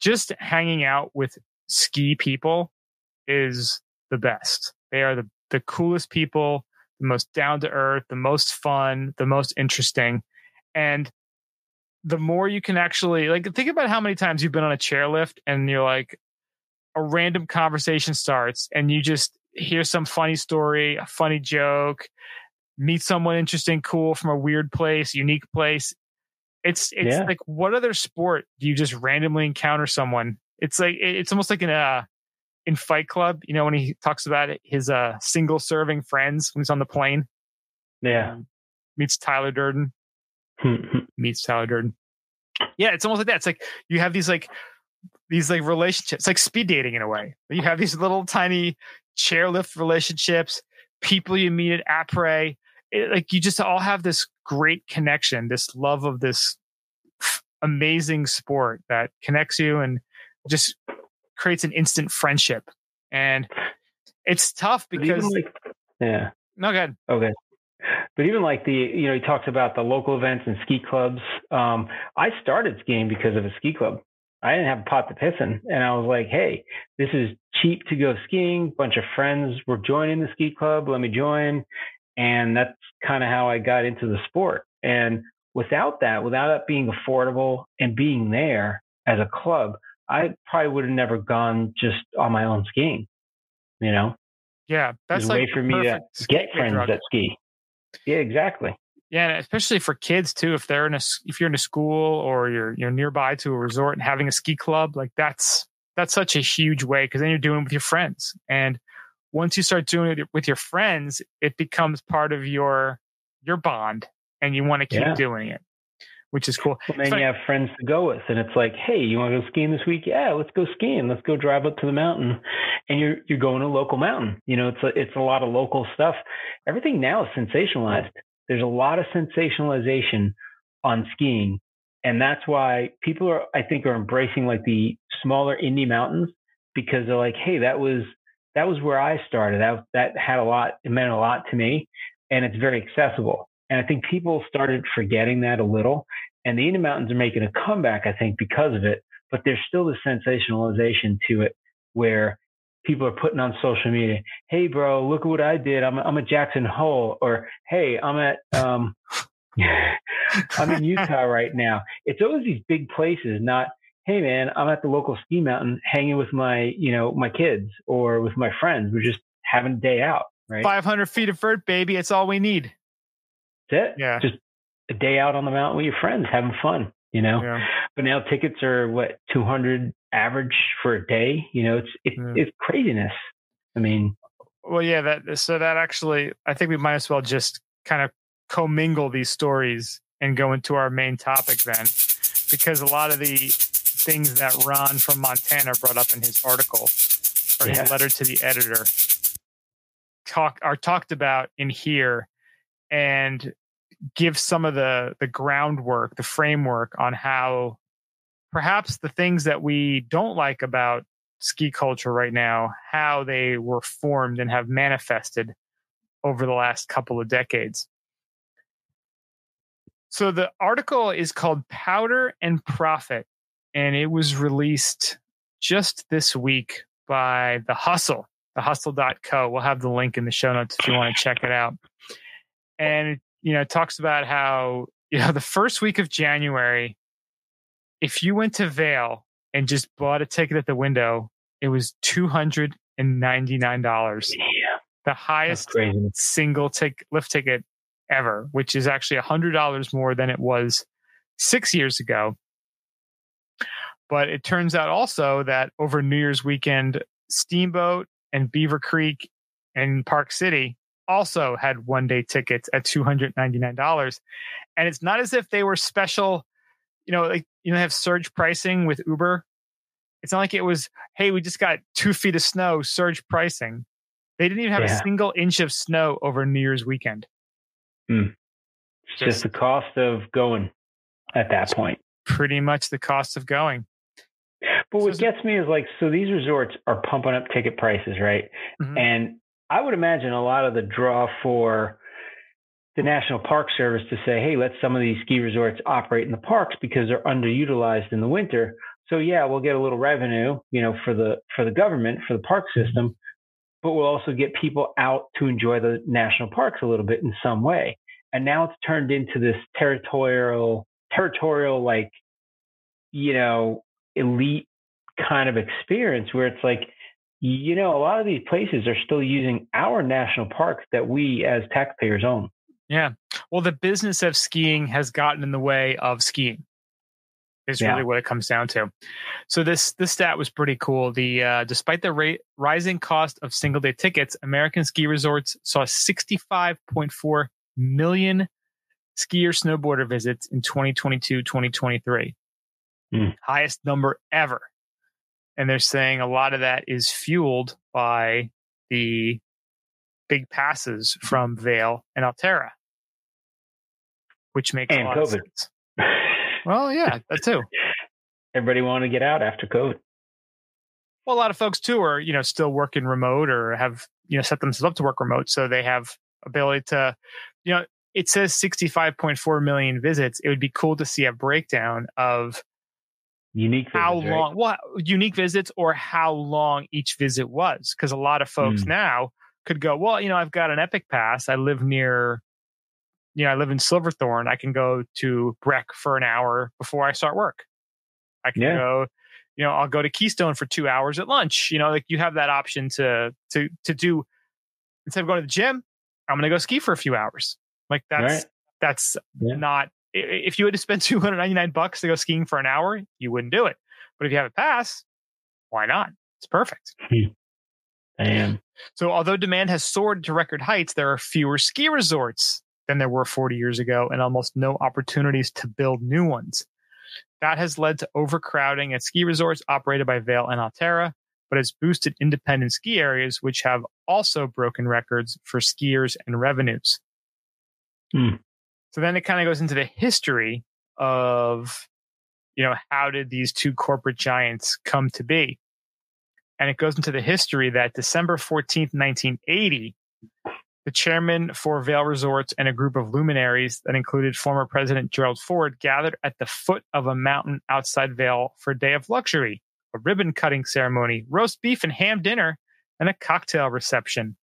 just hanging out with ski people is the best. They are the, the coolest people, the most down to earth, the most fun, the most interesting. And the more you can actually like think about how many times you've been on a chairlift and you're like a random conversation starts and you just hear some funny story, a funny joke, meet someone interesting, cool from a weird place, unique place. It's it's yeah. like what other sport do you just randomly encounter someone? It's like it's almost like in a uh, in Fight Club, you know, when he talks about it, his uh single serving friends when he's on the plane. Yeah. Um, meets Tyler Durden. Meets Tyler Durden. Yeah, it's almost like that. It's like you have these like these like relationships, like speed dating in a way. You have these little tiny chairlift relationships, people you meet at après. It, like you just all have this great connection, this love of this amazing sport that connects you and just creates an instant friendship. And it's tough because like, yeah. No, good. Okay. But even like the, you know, he talks about the local events and ski clubs. Um, I started skiing because of a ski club. I didn't have a pot to piss in. And I was like, hey, this is cheap to go skiing. Bunch of friends were joining the ski club. Let me join. And that's kind of how I got into the sport. And without that, without it being affordable and being there as a club, I probably would have never gone just on my own skiing. You know? Yeah, that's like a way for me to get friends drug. that ski. Yeah, exactly. Yeah, especially for kids too. If they're in a if you're in a school or you're you're nearby to a resort and having a ski club, like that's that's such a huge way because then you're doing it with your friends. And once you start doing it with your friends, it becomes part of your your bond, and you want to keep yeah. doing it, which is cool. Well, then you have friends to go with, and it's like, hey, you want to go skiing this week? Yeah, let's go skiing. Let's go drive up to the mountain, and you're you're going to a local mountain. You know, it's a, it's a lot of local stuff. Everything now is sensationalized there's a lot of sensationalization on skiing. And that's why people are, I think, are embracing like the smaller indie mountains because they're like, hey, that was that was where I started. That that had a lot, it meant a lot to me, and it's very accessible. And I think people started forgetting that a little. And the indie mountains are making a comeback, I think, because of it. But there's still the sensationalization to it, where people are putting on social media, "Hey, bro, look at what I did. I'm I'm at Jackson Hole," or "Hey, I'm at um, *laughs* I'm in Utah right now." It's always these big places, not "Hey, man, I'm at the local ski mountain hanging with my you know my kids or with my friends. We're just having a day out." Right, 500 feet of vert, baby. It's all we need. That's it. Yeah, just a day out on the mountain with your friends, having fun. You know, yeah. but now tickets are what 200 average for a day. You know, it's it, yeah. it's craziness. I mean, well, yeah. That so that actually, I think we might as well just kind of commingle these stories and go into our main topic then, because a lot of the things that Ron from Montana brought up in his article or yeah. his letter to the editor talk are talked about in here and give some of the the groundwork the framework on how perhaps the things that we don't like about ski culture right now, how they were formed and have manifested over the last couple of decades. So the article is called Powder and Profit, and it was released just this week by The Hustle, thehustle.co. We'll have the link in the show notes if you want to check it out. And, you know, it talks about how, you know, *laughs* the first week of January, if you went to Vail and just bought a ticket at the window, it was two hundred and ninety nine dollars. Yeah, the highest single tick lift ticket ever, which is actually a hundred dollars more than it was six years ago. But it turns out also that over New Year's weekend, Steamboat and Beaver Creek and Park City also had one day tickets at $299. And it's not as if they were special you know, like you know, have surge pricing with Uber. It's not like it was, hey, we just got two feet of snow, surge pricing. They didn't even have yeah. a single inch of snow over New Year's weekend. Mm. It's just, just the cost of going at that point. Pretty much the cost of going. But what gets me is like, so these resorts are pumping up ticket prices, right? Mm-hmm. And I would imagine a lot of the draw for the National Park Service to say, hey, let some of these ski resorts operate in the parks because they're underutilized in the winter. So yeah, we'll get a little revenue, you know, for the for the government for the park mm-hmm. system, but we'll also get people out to enjoy the national parks a little bit in some way. And now it's turned into this territorial territorial like you know elite kind of experience where it's like you know a lot of these places are still using our national parks that we as taxpayers own. Yeah. Well the business of skiing has gotten in the way of skiing is Yeah. really what it comes down to. So this this stat was pretty cool. The uh, despite the rate rising cost of single day tickets american ski resorts saw 65.4 million skier snowboarder visits in 2022 2023 Hmm. highest number ever and they're saying a lot of that is fueled by the big passes from Vail and Alterra, which makes And a lot of COVID. sense. Well, yeah, that too. *laughs* Everybody want to get out after COVID. Well, a lot of folks too are you know still working remote or have you know set themselves up to work remote, so they have ability to, you know, it says 65.4 million visits. It would be cool to see a breakdown of Unique. how visits, right? long what unique visits or how long each visit was because a lot of folks Mm. now could go well you know i've got an epic pass i live near you know i live in silverthorne i can go to breck for an hour before i start work i can Yeah. go you know i'll go to keystone for two hours at lunch you know like you have that option to to to do instead of going to the gym i'm gonna go ski for a few hours like that's Right. that's Yeah. not if you had to spend *laughs* 299 bucks to go skiing for an hour you wouldn't do it but if you have a pass why not it's perfect Damn. so although demand has soared to record heights there are fewer ski resorts than there were 40 years ago and almost no opportunities to build new ones that has led to overcrowding at ski resorts operated by Vail and Alterra, but has boosted independent ski areas, which have also broken records for skiers and revenues. Hmm. So then it kind of goes into the history of, you know, how did these two corporate giants come to be? And it goes into the history that December 14th, 1980, the chairman for Vail Resorts and a group of luminaries that included former President Gerald Ford gathered at the foot of a mountain outside Vail for a day of luxury, a ribbon cutting ceremony, roast beef and ham dinner, and a cocktail reception.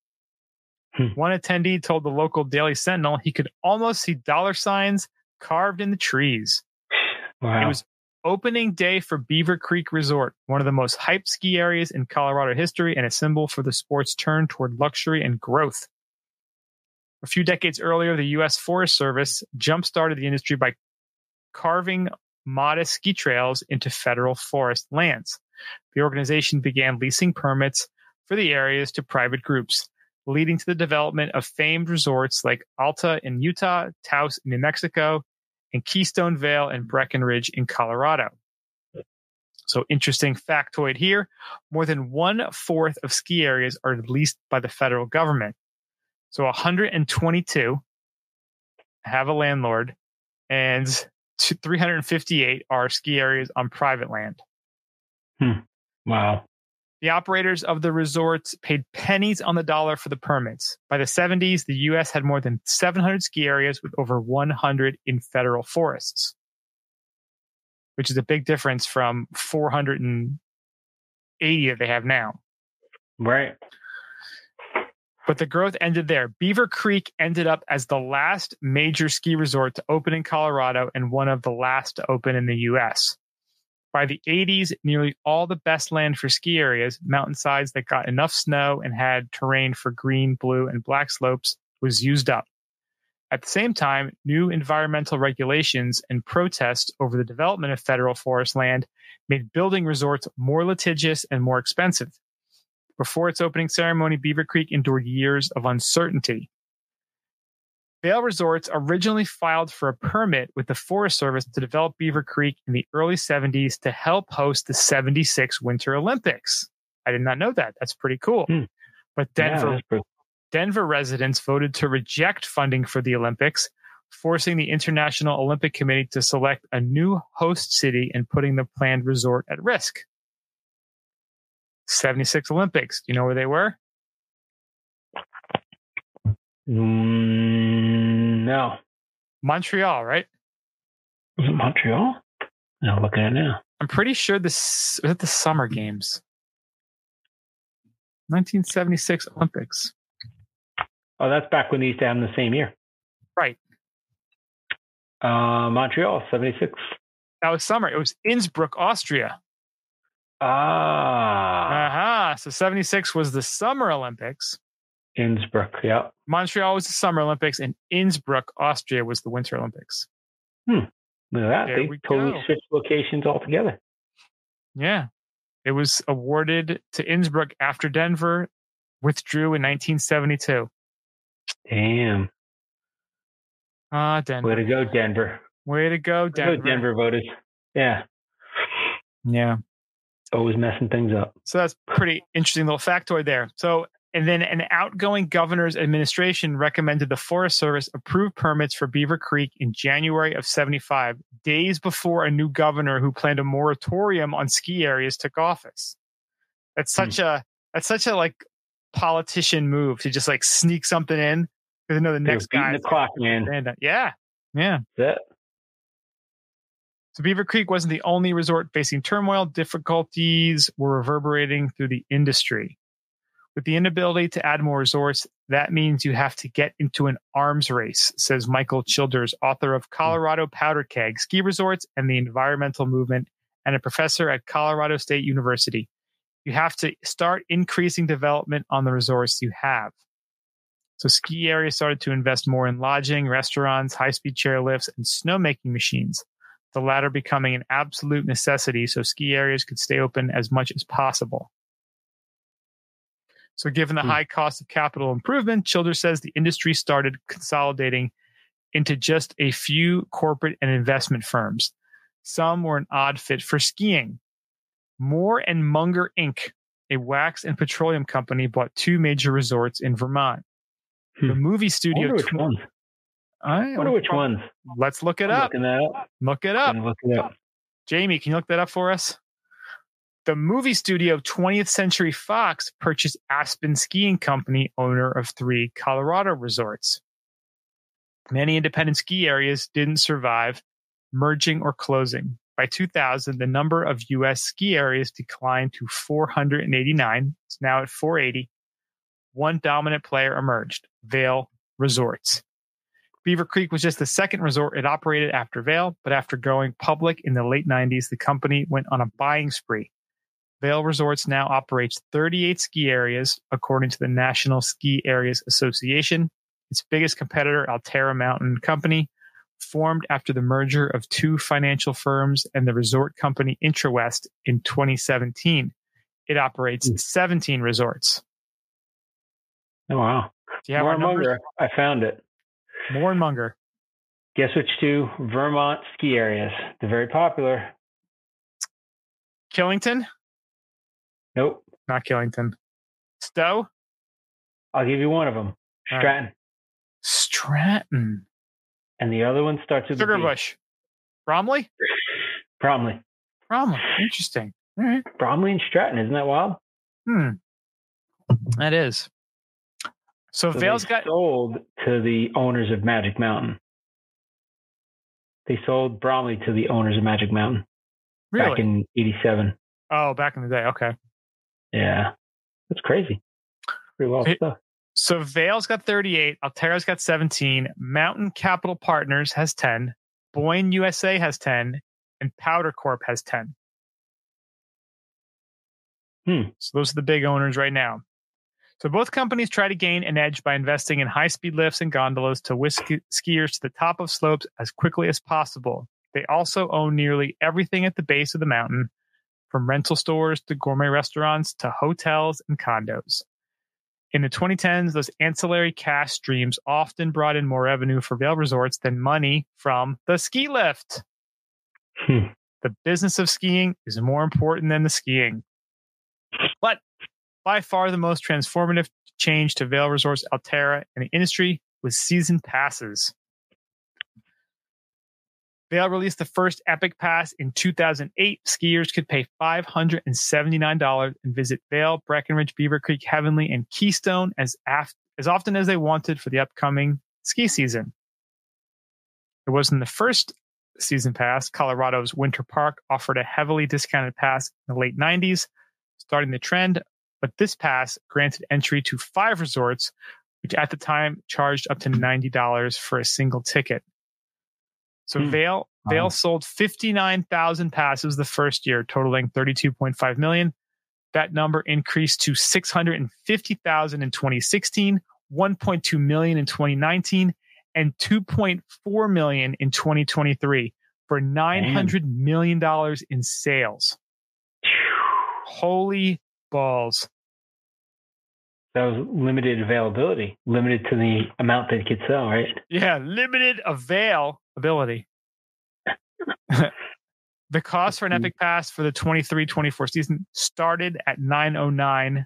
Hmm. One attendee told the local Daily Sentinel he could almost see dollar signs carved in the trees. Wow. It was opening day for Beaver Creek Resort, one of the most hyped ski areas in Colorado history and a symbol for the sport's turn toward luxury and growth. A few decades earlier, the U.S. Forest Service jump started the industry by carving modest ski trails into federal forest lands. The organization began leasing permits for the areas to private groups, leading to the development of famed resorts like Alta in Utah, Taos in New Mexico, and Keystone Vail and Breckenridge in Colorado. So, interesting factoid here more than one fourth of ski areas are leased by the federal government. So, 122 have a landlord, and 358 are ski areas on private land. Hmm. wow. The operators of the resorts paid pennies on the dollar for the permits. By the 70s, the U.S. had more than 700 ski areas with over 100 in federal forests, which is a big difference from 480 that they have now. Right. But the growth ended there. Beaver Creek ended up as the last major ski resort to open in Colorado and one of the last to open in the U.S. By the 80s, nearly all the best land for ski areas, mountainsides that got enough snow and had terrain for green, blue, and black slopes, was used up. At the same time, new environmental regulations and protests over the development of federal forest land made building resorts more litigious and more expensive. Before its opening ceremony, Beaver Creek endured years of uncertainty. Vail Resorts originally filed for a permit with the Forest Service to develop Beaver Creek in the early 70s to help host the 76 Winter Olympics. I did not know that. That's pretty cool. Hmm. But Denver that's pretty- Denver residents voted to reject funding for the Olympics, forcing the International Olympic Committee to select a new host city and putting the planned resort at risk. 76 Olympics. Do you know where they were? Mm, no. Montreal, right? Was it Montreal? No, look at it now. I'm pretty sure this was it the Summer Games. 1976 Olympics. Oh, that's back when they used to have them the same year. Right. Uh, Montreal, 76. That was summer. It was Innsbruck, Austria. Ah, Uh-huh. So 76 was the Summer Olympics. Innsbruck. Yeah. Montreal was the Summer Olympics, and Innsbruck, Austria was the Winter Olympics. Look at that. There they totally go. switched locations altogether. Yeah. It was awarded to Innsbruck after Denver withdrew in 1972. Damn. Ah, Denver. Way to go, Denver. Way to go, Way to Denver. go, Denver voters. Yeah. Yeah. Always messing things up. So that's pretty interesting little factoid there. So, and then an outgoing governor's administration recommended the Forest Service approve permits for Beaver Creek in January of 75, days before a new governor who planned a moratorium on ski areas took office. That's hmm. such a that's such a like politician move to just like sneak something in because I know the next guy. the clock, man. Yeah, yeah. That's it. So Beaver Creek wasn't the only resort facing turmoil. Difficulties were reverberating through the industry. With the inability to add more resorts, that means you have to get into an arms race, says Michael Childers, author of hmm. Colorado Powder Keg, Ski Resorts, and the Environmental Movement, and a professor at Colorado State University. You have to start increasing development on the resorts you have. So ski areas started to invest more in lodging, restaurants, high-speed chairlifts, and snowmaking machines the latter becoming an absolute necessity so ski areas could stay open as much as possible. So, given the Hmm. high cost of capital improvement, Childers says the industry started consolidating into just a few corporate and investment firms. Some were an odd fit for skiing. Moore and Munger Inc., a wax and petroleum company, bought two major resorts in Vermont. The Hmm. movie I studio. wonder which ones. I wonder which ones. Let's look it I'm up. Looking that up. Look it up. Look it up. Jamie, can you look that up for us? The movie studio 20th Century Fox purchased Aspen Skiing Company, owner of three Colorado resorts. Many independent ski areas didn't survive merging or closing. By 2000, the number of U.S. ski areas declined to 489. It's now at 480. One dominant player emerged Vail Resorts. Beaver Creek was just the second resort it operated after Vail, but after going public in the late 90s, the company went on a buying spree. Vail Resorts now operates 38 ski areas, according to the National Ski Areas Association. Its biggest competitor, Alterra Mountain Company, formed after the merger of two financial firms and the resort company Intrawest in 2017. It operates Hmm. 17 resorts. Oh, wow. Do you have numbers? Moore I found it. Moore and Munger. Guess which two Vermont ski areas? They're very popular. Killington? Nope. Not Killington. Stowe? I'll give you one of them. All right. Stratton. Stratton. And the other one starts with a B. Sugarbush. Bromley? Bromley. Bromley. Interesting. All right. Bromley and Stratton. Isn't that wild? Hmm. That is. So, So Vail's they got sold to the owners of Magic Mountain. They sold Bromley to the owners of Magic Mountain Really? back in '87. oh, back in the day. Okay. Yeah, that's crazy. Pretty well It- stuff. So Vail's got 38, Alterra's got 17, Mountain Capital Partners has 10, Boyne USA has 10, and POWDR Corp has 10. Hmm. So those are the big owners right now. So both companies try to gain an edge by investing in high-speed lifts and gondolas to whisk skiers to the top of slopes as quickly as possible. They also own nearly everything at the base of the mountain, from rental stores to gourmet restaurants to hotels and condos. In the 2010s, those ancillary cash streams often brought in more revenue for Vail Resorts than money from the ski lift. Hmm. The business of skiing is more important than the skiing. But by far the most transformative change to Vail Resorts Alterra and the industry was season passes. Vail released the first Epic Pass in 2008. Skiers could pay $579 and visit Vail, Breckenridge, Beaver Creek, Heavenly, and Keystone as af- as often as they wanted for the upcoming ski season. It was in the first season pass, Colorado's Winter Park offered a heavily discounted pass in the late 90s, starting the trend. But this pass granted entry to five resorts, which at the time charged up to $90 for a single ticket. So. Vail Vail Wow. sold 59,000 passes the first year, totaling 32.5 million. That number increased to 650,000 in 2016, 1.2 million in 2019, and 2.4 million in 2023 for 900 million dollars in sales. Holy balls. That was limited availability, limited to the amount they could sell, right? Yeah, limited availability. *laughs* the cost for an Epic Pass for the 23-24 season started at 909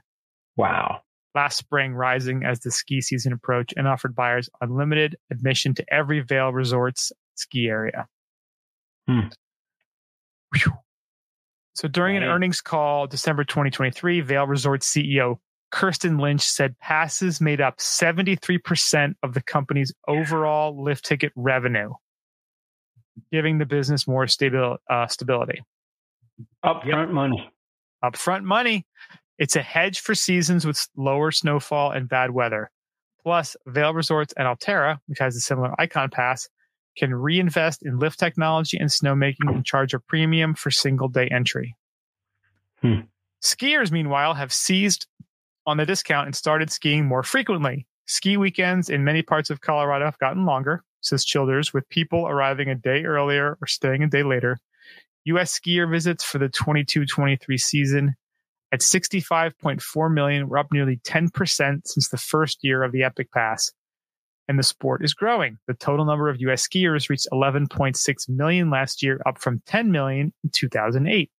Wow. last spring, rising as the ski season approached and offered buyers unlimited admission to every Vail Resorts ski area. Hmm. Whew. So during an earnings call December 2023, Vail Resorts CEO Kirsten Lynch said passes made up 73% of the company's overall lift ticket revenue, giving the business more stabil, uh, stability. Upfront money. Upfront money. It's a hedge for seasons with lower snowfall and bad weather. Plus, Vail Resorts and Alterra, which has a similar Ikon pass, can reinvest in lift technology and snowmaking and charge a premium for single day entry. Hmm. Skiers, meanwhile, have seized on the discount and started skiing more frequently. Ski weekends in many parts of Colorado have gotten longer, says Childers, with people arriving a day earlier or staying a day later. U.S. skier visits for the 22 23 season at 65.4 million were up nearly 10% since the first year of the Epic Pass. And the sport is growing. The total number of US skiers reached 11.6 million last year, up from 10 million in 2008.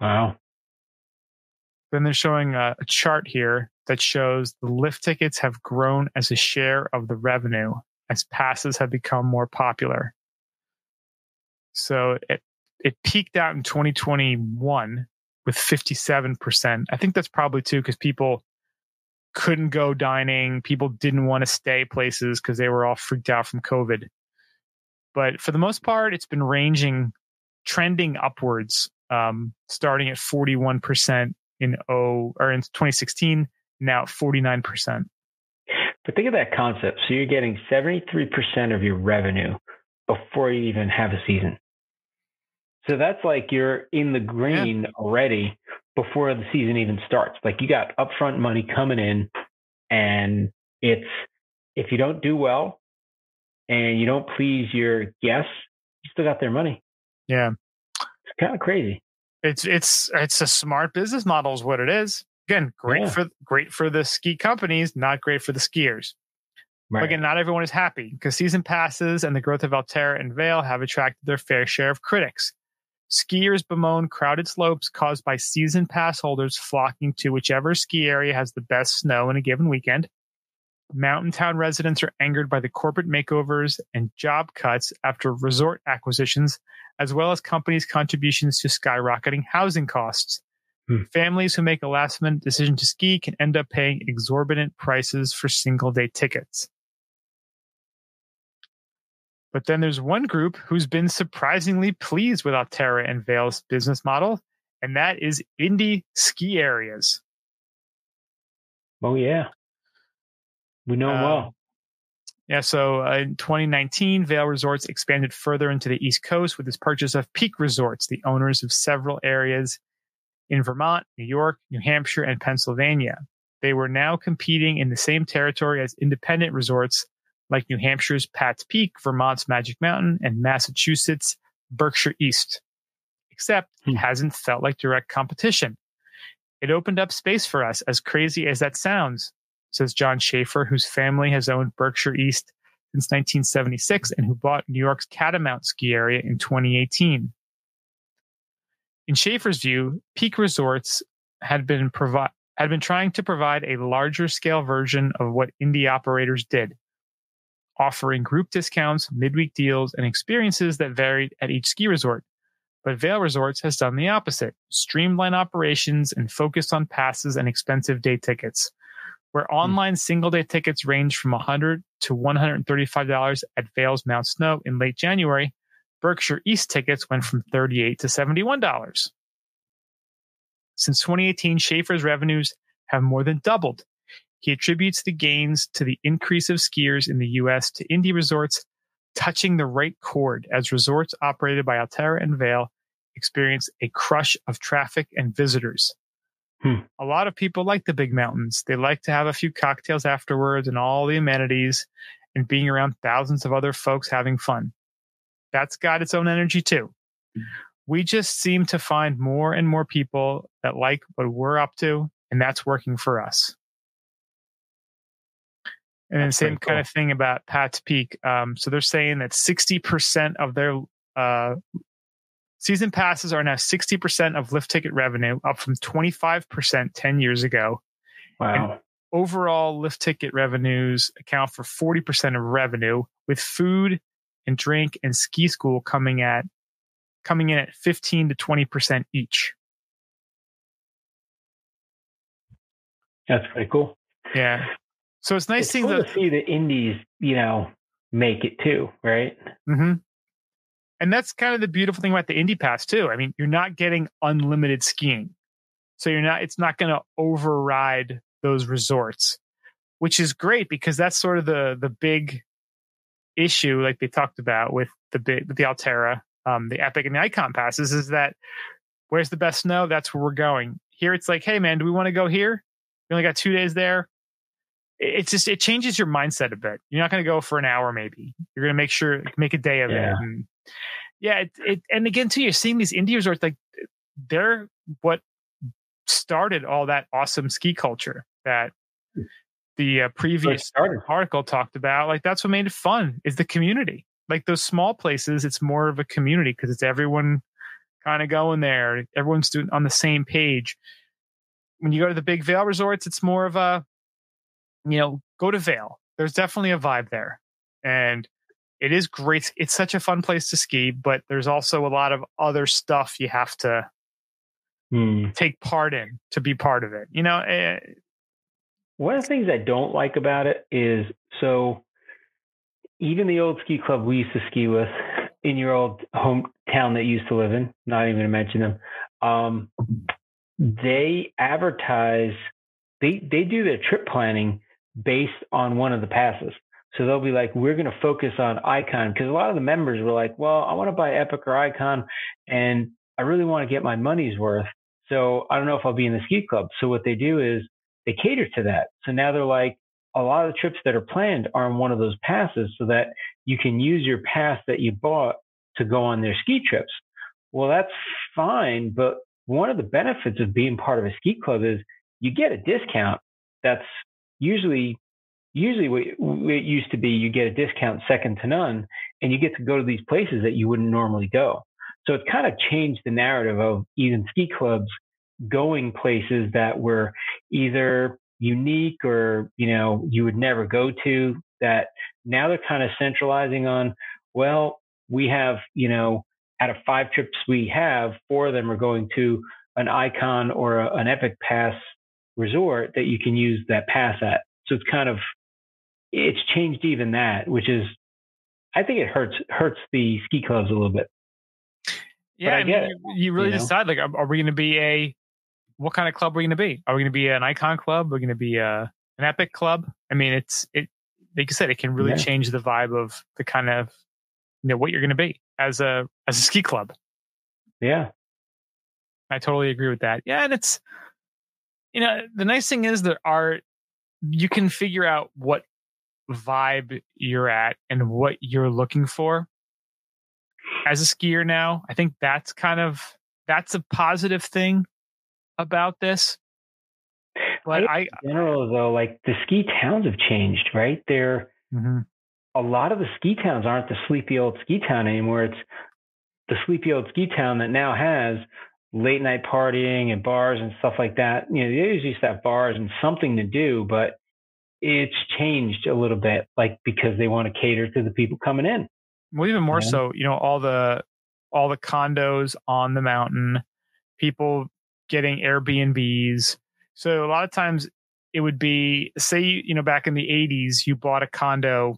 Wow. Then they're showing a, a chart here that shows the lift tickets have grown as a share of the revenue as passes have become more popular. So it, it peaked out in 2021 with 57%. I think that's probably too because people couldn't go dining. People didn't want to stay places because they were all freaked out from COVID. But for the most part, it's been ranging, trending upwards, um, starting at 41% in oh or in 2016, now at 49%. But think of that concept. So you're getting 73% of your revenue before you even have a season. So that's like you're in the green already before the season even starts. Like you got upfront money coming in, and it's if you don't do well and you don't please your guests, you still got their money. Yeah. It's kind of crazy. It's it's it's a smart business model is what it is. Again, great Yeah. for great for the ski companies, not great for the skiers. But again, not everyone is happy because season passes and the growth of Alterra and Vail have attracted their fair share of critics. Skiers bemoan crowded slopes caused by season pass holders flocking to whichever ski area has the best snow in a given weekend. Mountain town residents are angered by the corporate makeovers and job cuts after resort acquisitions, as well as companies' contributions to skyrocketing housing costs. Hmm. Families who make a last minute decision to ski can end up paying exorbitant prices for single day tickets. But then there's one group who's been surprisingly pleased with Alterra and Vail's business model, and that is indie ski areas. Oh yeah, we know Um, well. Yeah, so uh, in 2019, Vail Resorts expanded further into the East Coast with its purchase of Peak Resorts, the owners of several areas in Vermont, New York, New Hampshire, and Pennsylvania. They were now competing in the same territory as independent resorts like New Hampshire's Pat's Peak, Vermont's Magic Mountain, and Massachusetts' Berkshire East. Except it Hmm. hasn't felt like direct competition. It opened up space for us, as crazy as that sounds, says John Schaefer, whose family has owned Berkshire East since 1976 and who bought New York's Catamount ski area in 2018. In Schaefer's view, Peak Resorts had been provi- had been trying to provide a larger scale version of what indie operators did, offering group discounts, midweek deals, and experiences that varied at each ski resort. But Vail Resorts has done the opposite, streamlined operations and focused on passes and expensive day tickets. where hmm. online single day tickets range from 100 to $135 at Vail's Mount Snow in late January, Berkshire East tickets went from 38 to $71. Since 2018, Schaefer's revenues have more than doubled. He attributes the gains to the increase of skiers in the U.S. to indie resorts touching the right chord as resorts operated by Alterra and Vail experience a crush of traffic and visitors. Hmm. A lot of people like the big mountains. They like to have a few cocktails afterwards and all the amenities and being around thousands of other folks having fun. That's got its own energy too. We just seem to find more and more people that like what we're up to, and that's working for us. And then same pretty kind cool. of thing about Pat's Peak. Um, so they're saying that 60% of their uh, season passes are now 60% of lift ticket revenue, up from 25% 10 years ago. Wow. Overall, lift ticket revenues account for 40% of revenue, with food and drink and ski school coming at coming in at 15 to 20% each. That's pretty cool. Yeah. So it's nice it's seeing the to see the indies, you know, make it too, right? Mm-hmm. And that's kind of the beautiful thing about the Indie Pass too. I mean, you're not getting unlimited skiing, so you're not. It's not going to override those resorts, which is great because that's sort of the the big issue, like they talked about with the big with the Alterra, um, the Epic and the Ikon passes, is that where's the best snow? That's where we're going. Here, it's like, hey man, do we want to go here? We only got two days there. It's just it changes your mindset a bit. You're not going to go for an hour, maybe. You're going to make sure make a day of it. Yeah. And yeah, it, it and again too, you're seeing these indie resorts like they're what started all that awesome ski culture that the uh, previous article talked about. Like that's what made it fun is the community. Like those small places, it's more of a community because it's everyone kind of going there. Everyone's doing on the same page. When you go to the big Vail resorts, it's more of a, you know, go to Vail. There's definitely a vibe there, and it is great. It's such a fun place to ski, but there's also a lot of other stuff you have to Hmm. take part in to be part of it. You know, eh, One of the things I don't like about it is so even the old ski club we used to ski with in your old hometown that you used to live in, not even to mention them, um, they advertise they they do their trip planning based on one of the passes. So they'll be like, we're going to focus on Ikon because a lot of the members were like, well, I want to buy Epic or Ikon, and I really want to get my money's worth. So I don't know if I'll be in the ski club. So what they do is they cater to that. So now they're like, a lot of the trips that are planned are on one of those passes so that you can use your pass that you bought to go on their ski trips. Well, that's fine. But one of the benefits of being part of a ski club is you get a discount that's usually usually what it used to be you get a discount second to none and you get to go to these places that you wouldn't normally go so it kind of changed the narrative of even ski clubs going places that were either unique or you know you would never go to that now they're kind of centralizing on well we have you know out of five trips we have four of them are going to an Ikon or a, an epic pass resort that you can use that pass at so it's kind of it's changed even that which is i think it hurts hurts the ski clubs a little bit yeah, I I get mean, it, you, you really you know? decide like, are, are we going to be a what kind of club are we going to be? Are we going to be an Ikon club? Are we going to be a, an epic club? I mean, it's it like you said, it can really Yeah. change the vibe of the kind of you know what you're going to be as a as a ski club. yeah I totally agree with that. Yeah, and it's you know the nice thing is there are you can figure out what vibe you're at and what you're looking for as a skier now. I think that's kind of that's a positive thing about this. But I, in general though like the ski towns have changed right they're Mhm. a lot of the ski towns aren't the sleepy old ski town anymore. It's the sleepy old ski town that now has late night partying and bars and stuff like that. You know, they usually used to have bars and something to do, but it's changed a little bit, like because they want to cater to the people coming in. well even more Yeah. so, you know, all the all the condos on the mountain, people getting Airbnbs. So a lot of times it would be say you know back in the 80s you bought a condo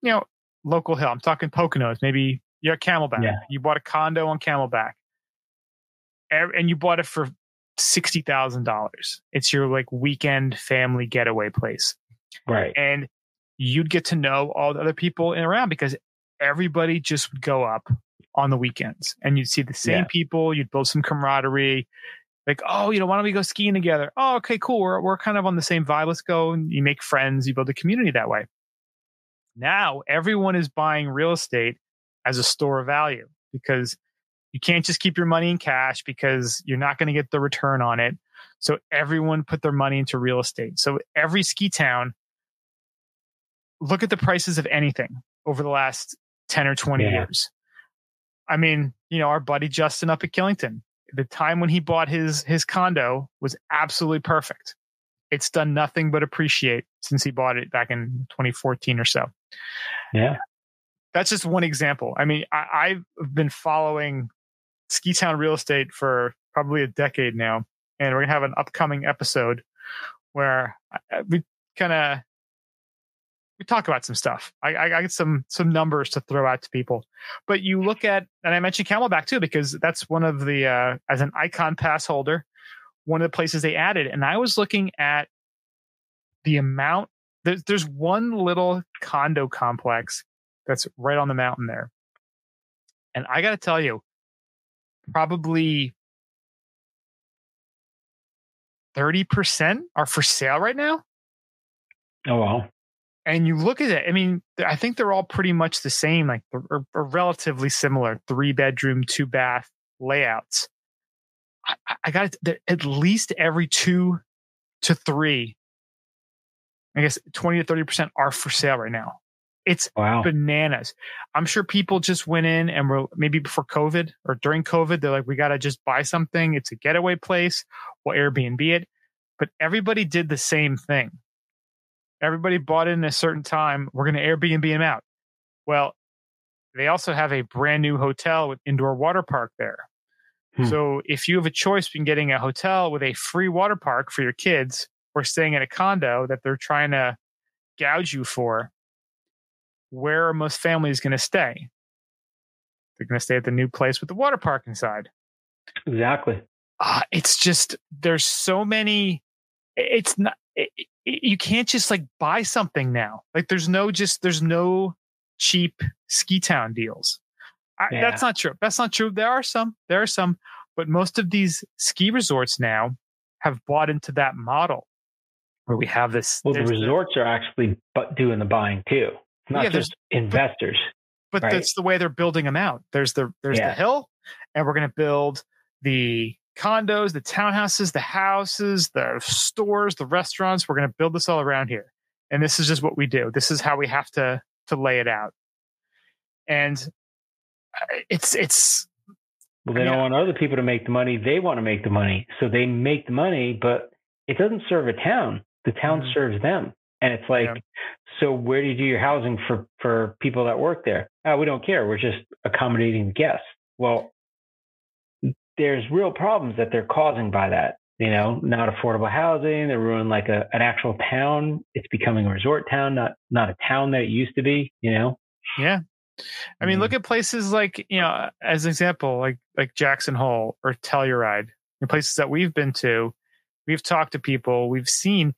you know local hill i'm talking poconos maybe you're camelback Yeah. you bought a condo on camelback and you bought it for $60000 it's your like weekend family getaway place Right. and you'd get to know all the other people in around because everybody just would go up on the weekends and you'd see the same Yeah. people you'd build some camaraderie like oh you know why don't we go skiing together? Oh okay cool. We're, we're kind of on the same vibe. Let's go and you make friends you build a community that way. Now everyone is buying real estate as a store of value because you can't just keep your money in cash because you're not going to get the return on it. So everyone put their money into real estate. So every ski town look at the prices of anything over the last 10 or 20 Yeah. years. I mean, you know, our buddy Justin up at Killington, the time when he bought his his condo was absolutely perfect. It's done nothing but appreciate since he bought it back in 2014 or so. Yeah. That's just one example. I mean, I, I've been following Ski Town real estate for probably a decade now, and we're gonna have an upcoming episode where we kind of we talk about some stuff. I, I get some some numbers to throw out to people, but you look at and I mentioned Camelback too because that's one of the uh, as an Ikon pass holder, one of the places they added, and I was looking at the amount. There's there's one little condo complex that's right on the mountain there, and I got to tell you, probably thirty percent are for sale right now Oh well. And you look at it, I mean, I think they're all pretty much the same, like or, or relatively similar, three bedroom, two bath layouts. I, I- got it at least every two to three. I guess twenty to thirty percent are for sale right now. It's Wow. bananas. I'm sure people just went in and were maybe before COVID or during COVID, they're like, we got to just buy something. It's a getaway place. We'll Airbnb it. But everybody did the same thing. Everybody bought in a certain time. We're going to Airbnb them out. Well, they also have a brand new hotel with indoor water park there. Hmm. So if you have a choice between getting a hotel with a free water park for your kids or staying in a condo that they're trying to gouge you for, where are most families going to stay? They're going to stay at the new place with the water park inside. Exactly. Uh, it's just there's so many. It's not. It- you can't just like buy something now. Like there's no just there's no cheap ski town deals. I, Yeah. That's not true. That's not true. There are some. There are some, but most of these ski resorts now have bought into that model where we have this. Well, the resorts are actually bu- doing the buying too, not Yeah, just investors. but Right. that's the way they're building them out. There's the there's the hill, and we're going to build the condos, the townhouses, the houses, the stores, the restaurants. We're going to build this all around here, and this is just what we do. This is how we have to to lay it out, and uh, it's it's Well, they don't want other people to make the money. They want to make the money. So they make the money, but it doesn't serve a town. The town Mhm. serves them. And it's like, Yeah. so where do you do your housing for, for people that work there? Oh, we don't care. We're just accommodating the guests. Well, there's real problems that they're causing by that. You know, not affordable housing. They're ruining like a, an actual town. It's becoming a resort town, not not a town that it used to be. You know. yeah. I mean, Mhm. look at places like you know, as an example, like like Jackson Hole or Telluride, the places that we've been to. We've talked to people. We've seen.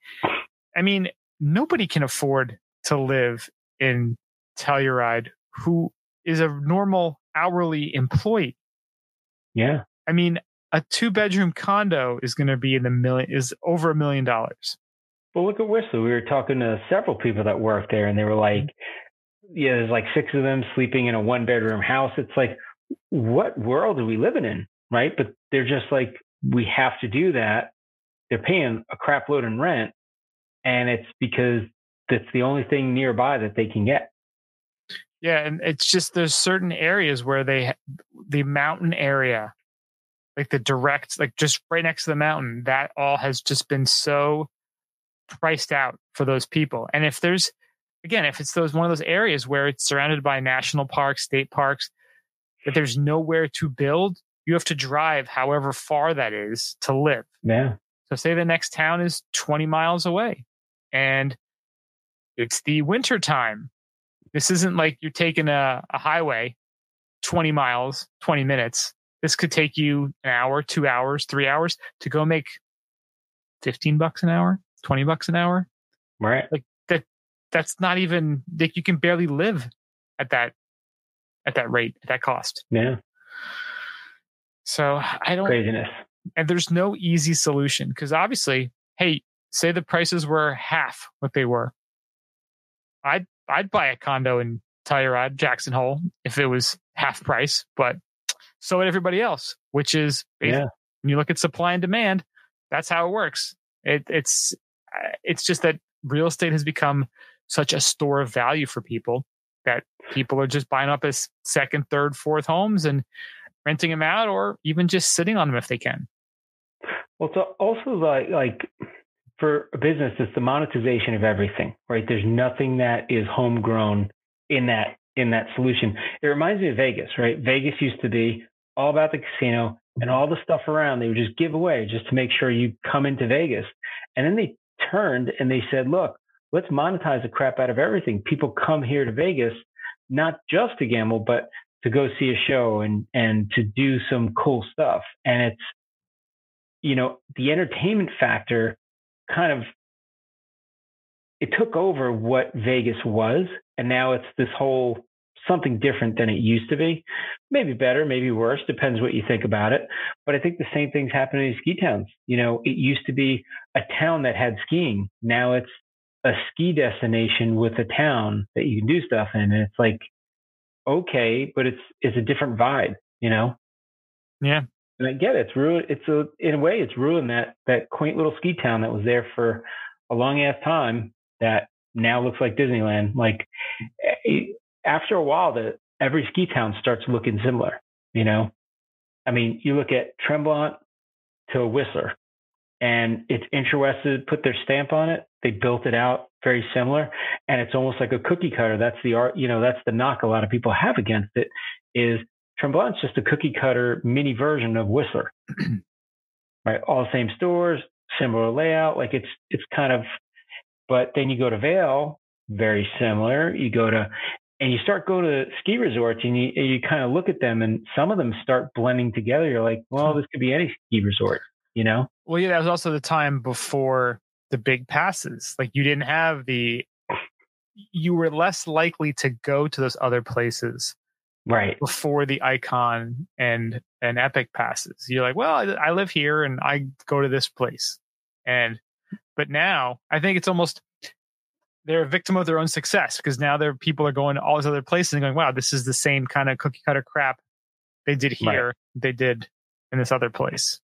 I mean, nobody can afford to live in Telluride who is a normal hourly employee. Yeah. I mean, a two bedroom condo is going to be in the million is over a million dollars. Well, look at Whistler. We were talking to several people that work there, and they were like, "Yeah, there's like six of them sleeping in a one bedroom house." It's like, what world are we living in, right? But they're just like, we have to do that. They're paying a crap load in rent, and it's because that's the only thing nearby that they can get. Yeah, and it's just there's certain areas where they the mountain area, like the direct, like just right next to the mountain, that all has just been so priced out for those people. And if there's again, if it's those one of those areas where it's surrounded by national parks, state parks, that there's nowhere to build, you have to drive however far that is to live. Yeah, So say the next town is 20 miles away and it's the winter time. This isn't like you're taking a, a highway 20 miles, 20 minutes. This could take you an hour, two hours, three hours to go make 15 bucks an hour, 20 bucks an hour. Right. Like that, that's not even like you can barely live at that, at that rate, at that cost. Yeah. So I don't, Craziness. and there's no easy solution because obviously, hey, say the prices were half what they were. I'd I'd buy a condo in Telluride, Jackson Hole if it was half price, but so would everybody else, which is Yeah. when you look at supply and demand, that's how it works. It, it's uh, it's just that real estate has become such a store of value for people that people are just buying up as second, third, fourth homes and renting them out, or even just sitting on them if they can. Well, it's also like like for a business, it's the monetization of everything, right? There's nothing that is homegrown in that in that solution. It reminds me of Vegas, right? Vegas used to be all about the casino and all the stuff around. They would just give away just to make sure you come into Vegas, and then they turned and they said, "Look, let's monetize the crap out of everything. People come here to Vegas not just to gamble, but to go see a show and and to do some cool stuff." And it's you know, the entertainment factor kind of it took over what Vegas was, and now it's this whole something different than it used to be. Maybe better, maybe worse, depends what you think about it. But I think the same thing's happening in ski towns. You know, it used to be a town that had skiing. Now it's a ski destination with a town that you can do stuff in. And it's like, okay, but it's it's a different vibe, you know? Yeah. And I get it. It's ruined. It's a in a way, it's ruined that that quaint little ski town that was there for a long ass time. That now looks like Disneyland. Like eh, after a while, the every ski town starts looking similar. You know, I mean, you look at Tremblant to Whistler, and it's interested put their stamp on it. They built it out very similar, and it's almost like a cookie cutter. That's the art. You know, that's the knock a lot of people have against it. Is Tremblant's just a cookie cutter mini version of Whistler, *clears throat* right? All the same stores, similar layout. Like it's it's kind of, but then you go to Vail, very similar. You go to, and you start go to ski resorts, and you you kind of look at them, and some of them start blending together. You're like, well, hmm. this could be any ski resort, you know? Well, yeah, that was also the time before the big passes. Like you didn't have the, you were less likely to go to those other places Right. before the Ikon and and epic passes. You're like, well, I, I live here and I go to this place, and but now I think it's almost they're a victim of their own success because now their people are going to all these other places and going, wow, this is the same kind of cookie cutter crap they did here, they did in this other place.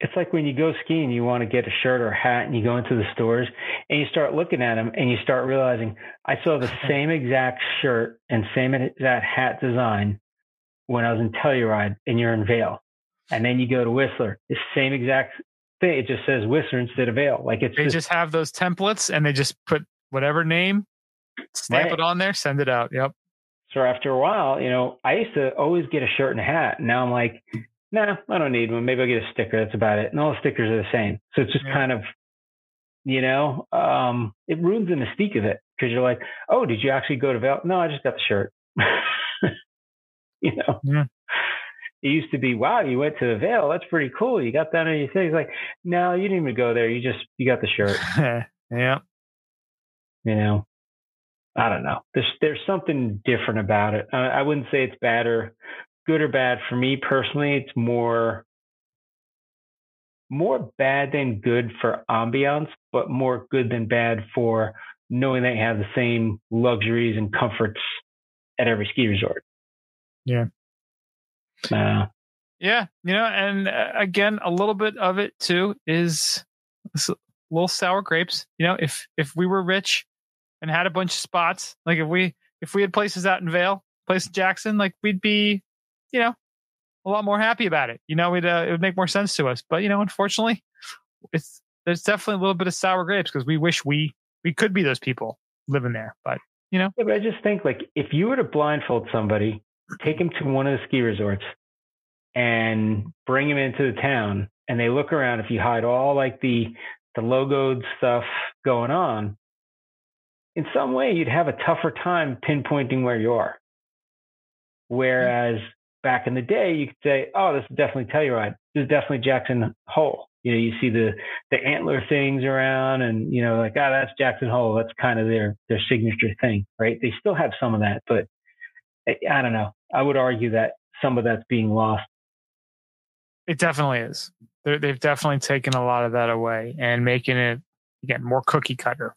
it's like when you go skiing, you want to get a shirt or a hat, and you go into the stores and you start looking at them, and you start realizing I saw the *laughs* same exact shirt and same exact hat design when I was in Telluride, and you're in Vail, and then you go to Whistler, the same exact thing. It just says Whistler instead of Vail. Like it's They just, just have those templates and they just put whatever name, stamp Right. it on there, send it out. Yep. so after a while, you know, I used to always get a shirt and a hat. And now I'm like, nah, I don't need one. Maybe I'll get a sticker. That's about it. And all the stickers are the same. So it's just Yeah. kind of, you know, um, it ruins the mystique of it because you're like, oh, did you actually go to Vail? No, I just got the shirt. *laughs* you know, Yeah. it used to be, wow, you went to the Vail. That's pretty cool. You got that on your thing. It's like, no, you didn't even go there. You just, you got the shirt. *laughs* yeah. You know i don't know there's there's something different about it uh, i wouldn't say it's bad or good or bad for me personally it's more more bad than good for ambiance but more good than bad for knowing they have the same luxuries and comforts at every ski resort Yeah. uh, Yeah, you know, and uh, again, a little bit of it too is little sour grapes. You know, if if we were rich and had a bunch of spots, like if we if we had places out in Vail, place in Jackson, like we'd be, you know, a lot more happy about it. You know, we'd uh, it would make more sense to us. But you know, unfortunately, it's there's definitely a little bit of sour grapes because we wish we we could be those people living there. But you know, Yeah, but I just think like if you were to blindfold somebody, take them to one of the ski resorts, and bring them into the town, and they look around, if you hide all like the the logoed stuff going on, in some way you'd have a tougher time pinpointing where you are. Whereas back in the day, you could say, "Oh, this is definitely Telluride. This is definitely Jackson Hole." You know, you see the the antler things around, and you know, like, "Ah, oh, that's Jackson Hole. That's kind of their their signature thing, right?" They still have some of that, but I, I don't know. I would argue that some of that's being lost. It definitely is. They're, they've definitely taken a lot of that away and making it again more cookie cutter.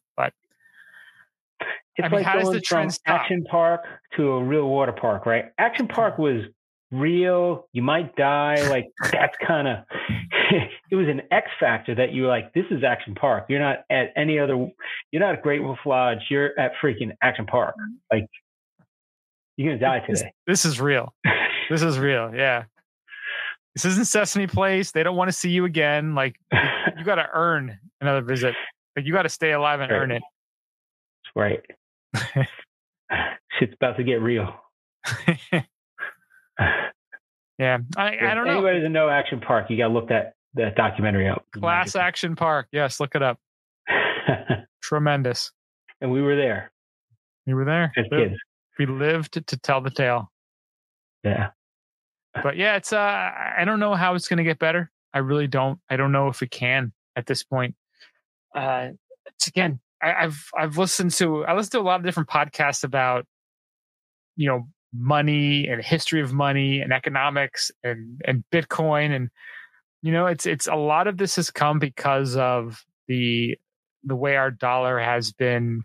It's I mean, like how does the trend stop? Action Park to a real water park, right? Action Park was real. You might die. *laughs* Like that's kind of. *laughs* it was an X factor that you were like, this is Action Park. You're not at any other. You're not at Great Wolf Lodge. You're at freaking Action Park. Mm-hmm. Like you're gonna die today. This, this is real. *laughs* this is real. Yeah. This isn't Sesame Place. They don't want to see you again. Like you, you got to earn another visit. Like you got to stay alive and right. earn it. Right. *laughs* Shit's about to get real. *laughs* yeah, I, I don't know. Anybody doesn't know Action Park, you got to look that that documentary up. Class Action Park. Yes, look it up. *laughs* Tremendous. And we were there. We were there. As kids. We lived to tell the tale. Yeah. But yeah, it's uh I don't know how it's gonna get better. I really don't. I don't know if it can at this point. Uh it's again, I, I've I've listened to I listened to a lot of different podcasts about you know money and history of money and economics and and Bitcoin and you know it's it's a lot of this has come because of the the way our dollar has been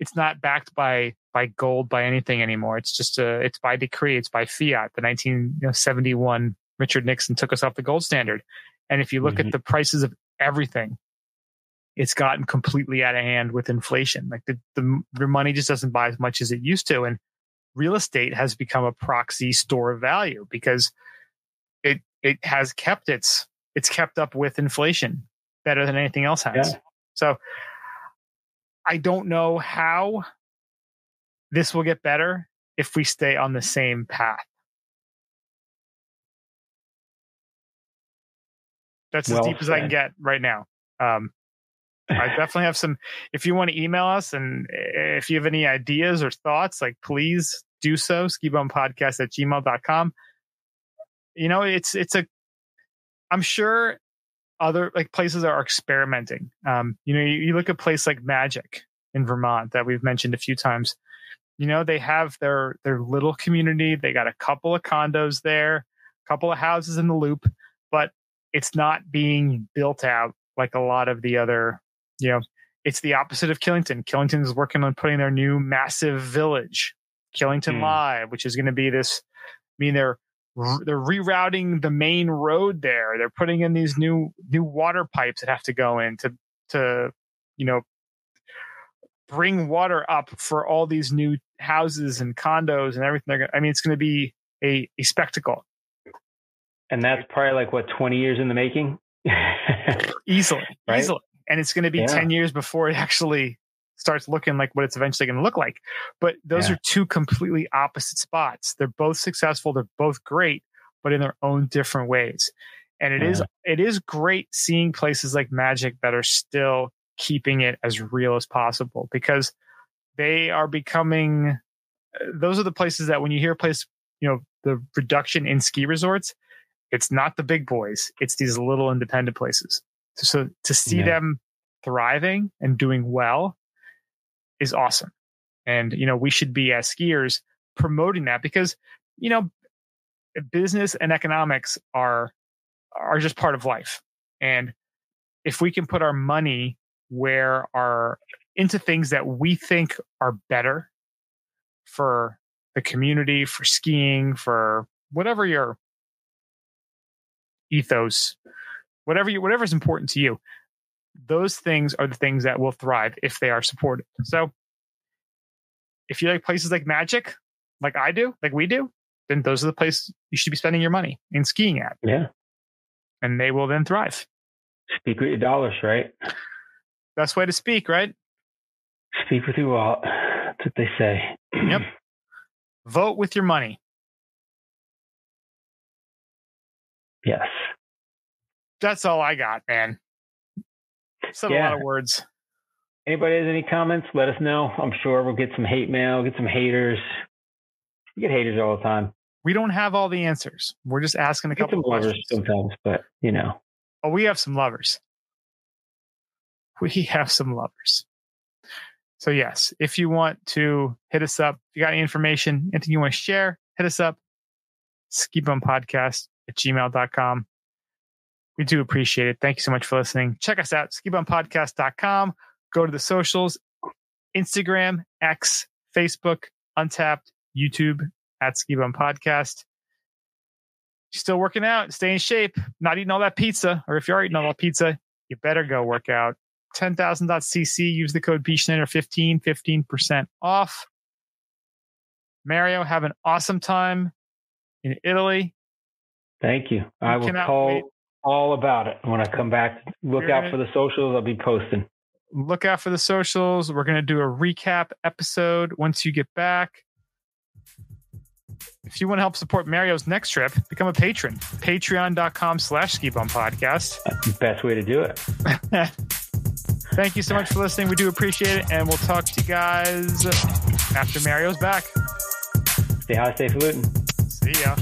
it's not backed by by gold by anything anymore. It's just a it's by decree. It's by fiat. The 1971 Richard Nixon took us off the gold standard. And if you look mm-hmm. at the prices of everything, it's gotten completely out of hand with inflation. Like the, the your money just doesn't buy as much as it used to, and real estate has become a proxy store of value because it it has kept its it's kept up with inflation better than anything else has. Yeah. So I don't know how this will get better if we stay on the same path. That's well as deep as I can get right now. Um, I definitely have some. If you want to email us and if you have any ideas or thoughts, like please do so. Skibumpodcast at gmail.com. You know, it's, it's a, I'm sure other like places are experimenting. Um, you know, you, you look at place like Magic in Vermont that we've mentioned a few times. You know, they have their their little community. They got a couple of condos there, a couple of houses in the loop, but it's not being built out like a lot of the other, you know, it's the opposite of Killington. Killington is working on putting their new massive village, Killington mm. Live, which is going to be this. I mean, they're they're rerouting the main road there. They're putting in these new new water pipes that have to go in to to you know bring water up for all these new houses and condos and everything. They're gonna, I mean, it's going to be a, a spectacle. And that's probably like what twenty years in the making. *laughs* easily, right? easily, and it's going to be yeah. ten years before it actually starts looking like what it's eventually going to look like. But those yeah. are two completely opposite spots. They're both successful. They're both great, but in their own different ways. And it yeah. is it is great seeing places like Magic that are still keeping it as real as possible because they are becoming uh, those are the places that when you hear a place, you know, the reduction in ski resorts, it's not the big boys, it's these little independent places. So to see yeah. them thriving and doing well is awesome. And, you know, we should be as skiers promoting that because, you know, business and economics are are just part of life. And if we can put our money where our into things that we think are better for the community, for skiing, for whatever your ethos, whatever you whatever is important to you, those things are the things that will thrive if they are supported. So if you like places like Magic, like I do, like we do, then those are the places you should be spending your money in skiing at. Yeah. And they will then thrive. Speak with your dollars, right? Best way to speak, right? Speak with your wallet. That's what they say. yep. *clears throat* Vote with your money. Yes. That's all I got, man. Said Yeah. a lot of words. Anybody has any comments? Let us know. I'm sure we'll get some hate mail, get some haters. We get haters all the time. We don't have all the answers. We're just asking a Get couple some lovers questions. sometimes, but you know. Oh, we have some lovers. We *laughs* have some lovers. So yes, if you want to hit us up, if you got any information, anything you want to share, hit us up. Skibumpodcast at gmail.com. We do appreciate it. Thank you so much for listening. Check us out, skibumpodcast.com. Go to the socials, Instagram, X, Facebook, Untappd, YouTube at Skibum Podcast. Still working out, stay in shape, not eating all that pizza, or if you are eating all that pizza, you better go work out. 10,000.cc, use the code BSchneider15, 15% off. Mario, have an awesome time in Italy. Thank you. I will call wait. All about it when I come back. Look We're out for the socials. I'll be posting. Look out for the socials. We're going to do a recap episode once you get back. If you want to help support Mario's next trip, become a patron. Patreon.com slash ski bum podcast. Uh, best way to do it. *laughs* Thank you so much for listening. We do appreciate it. And we'll talk to you guys after Mario's back. Stay high, stay falutin'. See ya.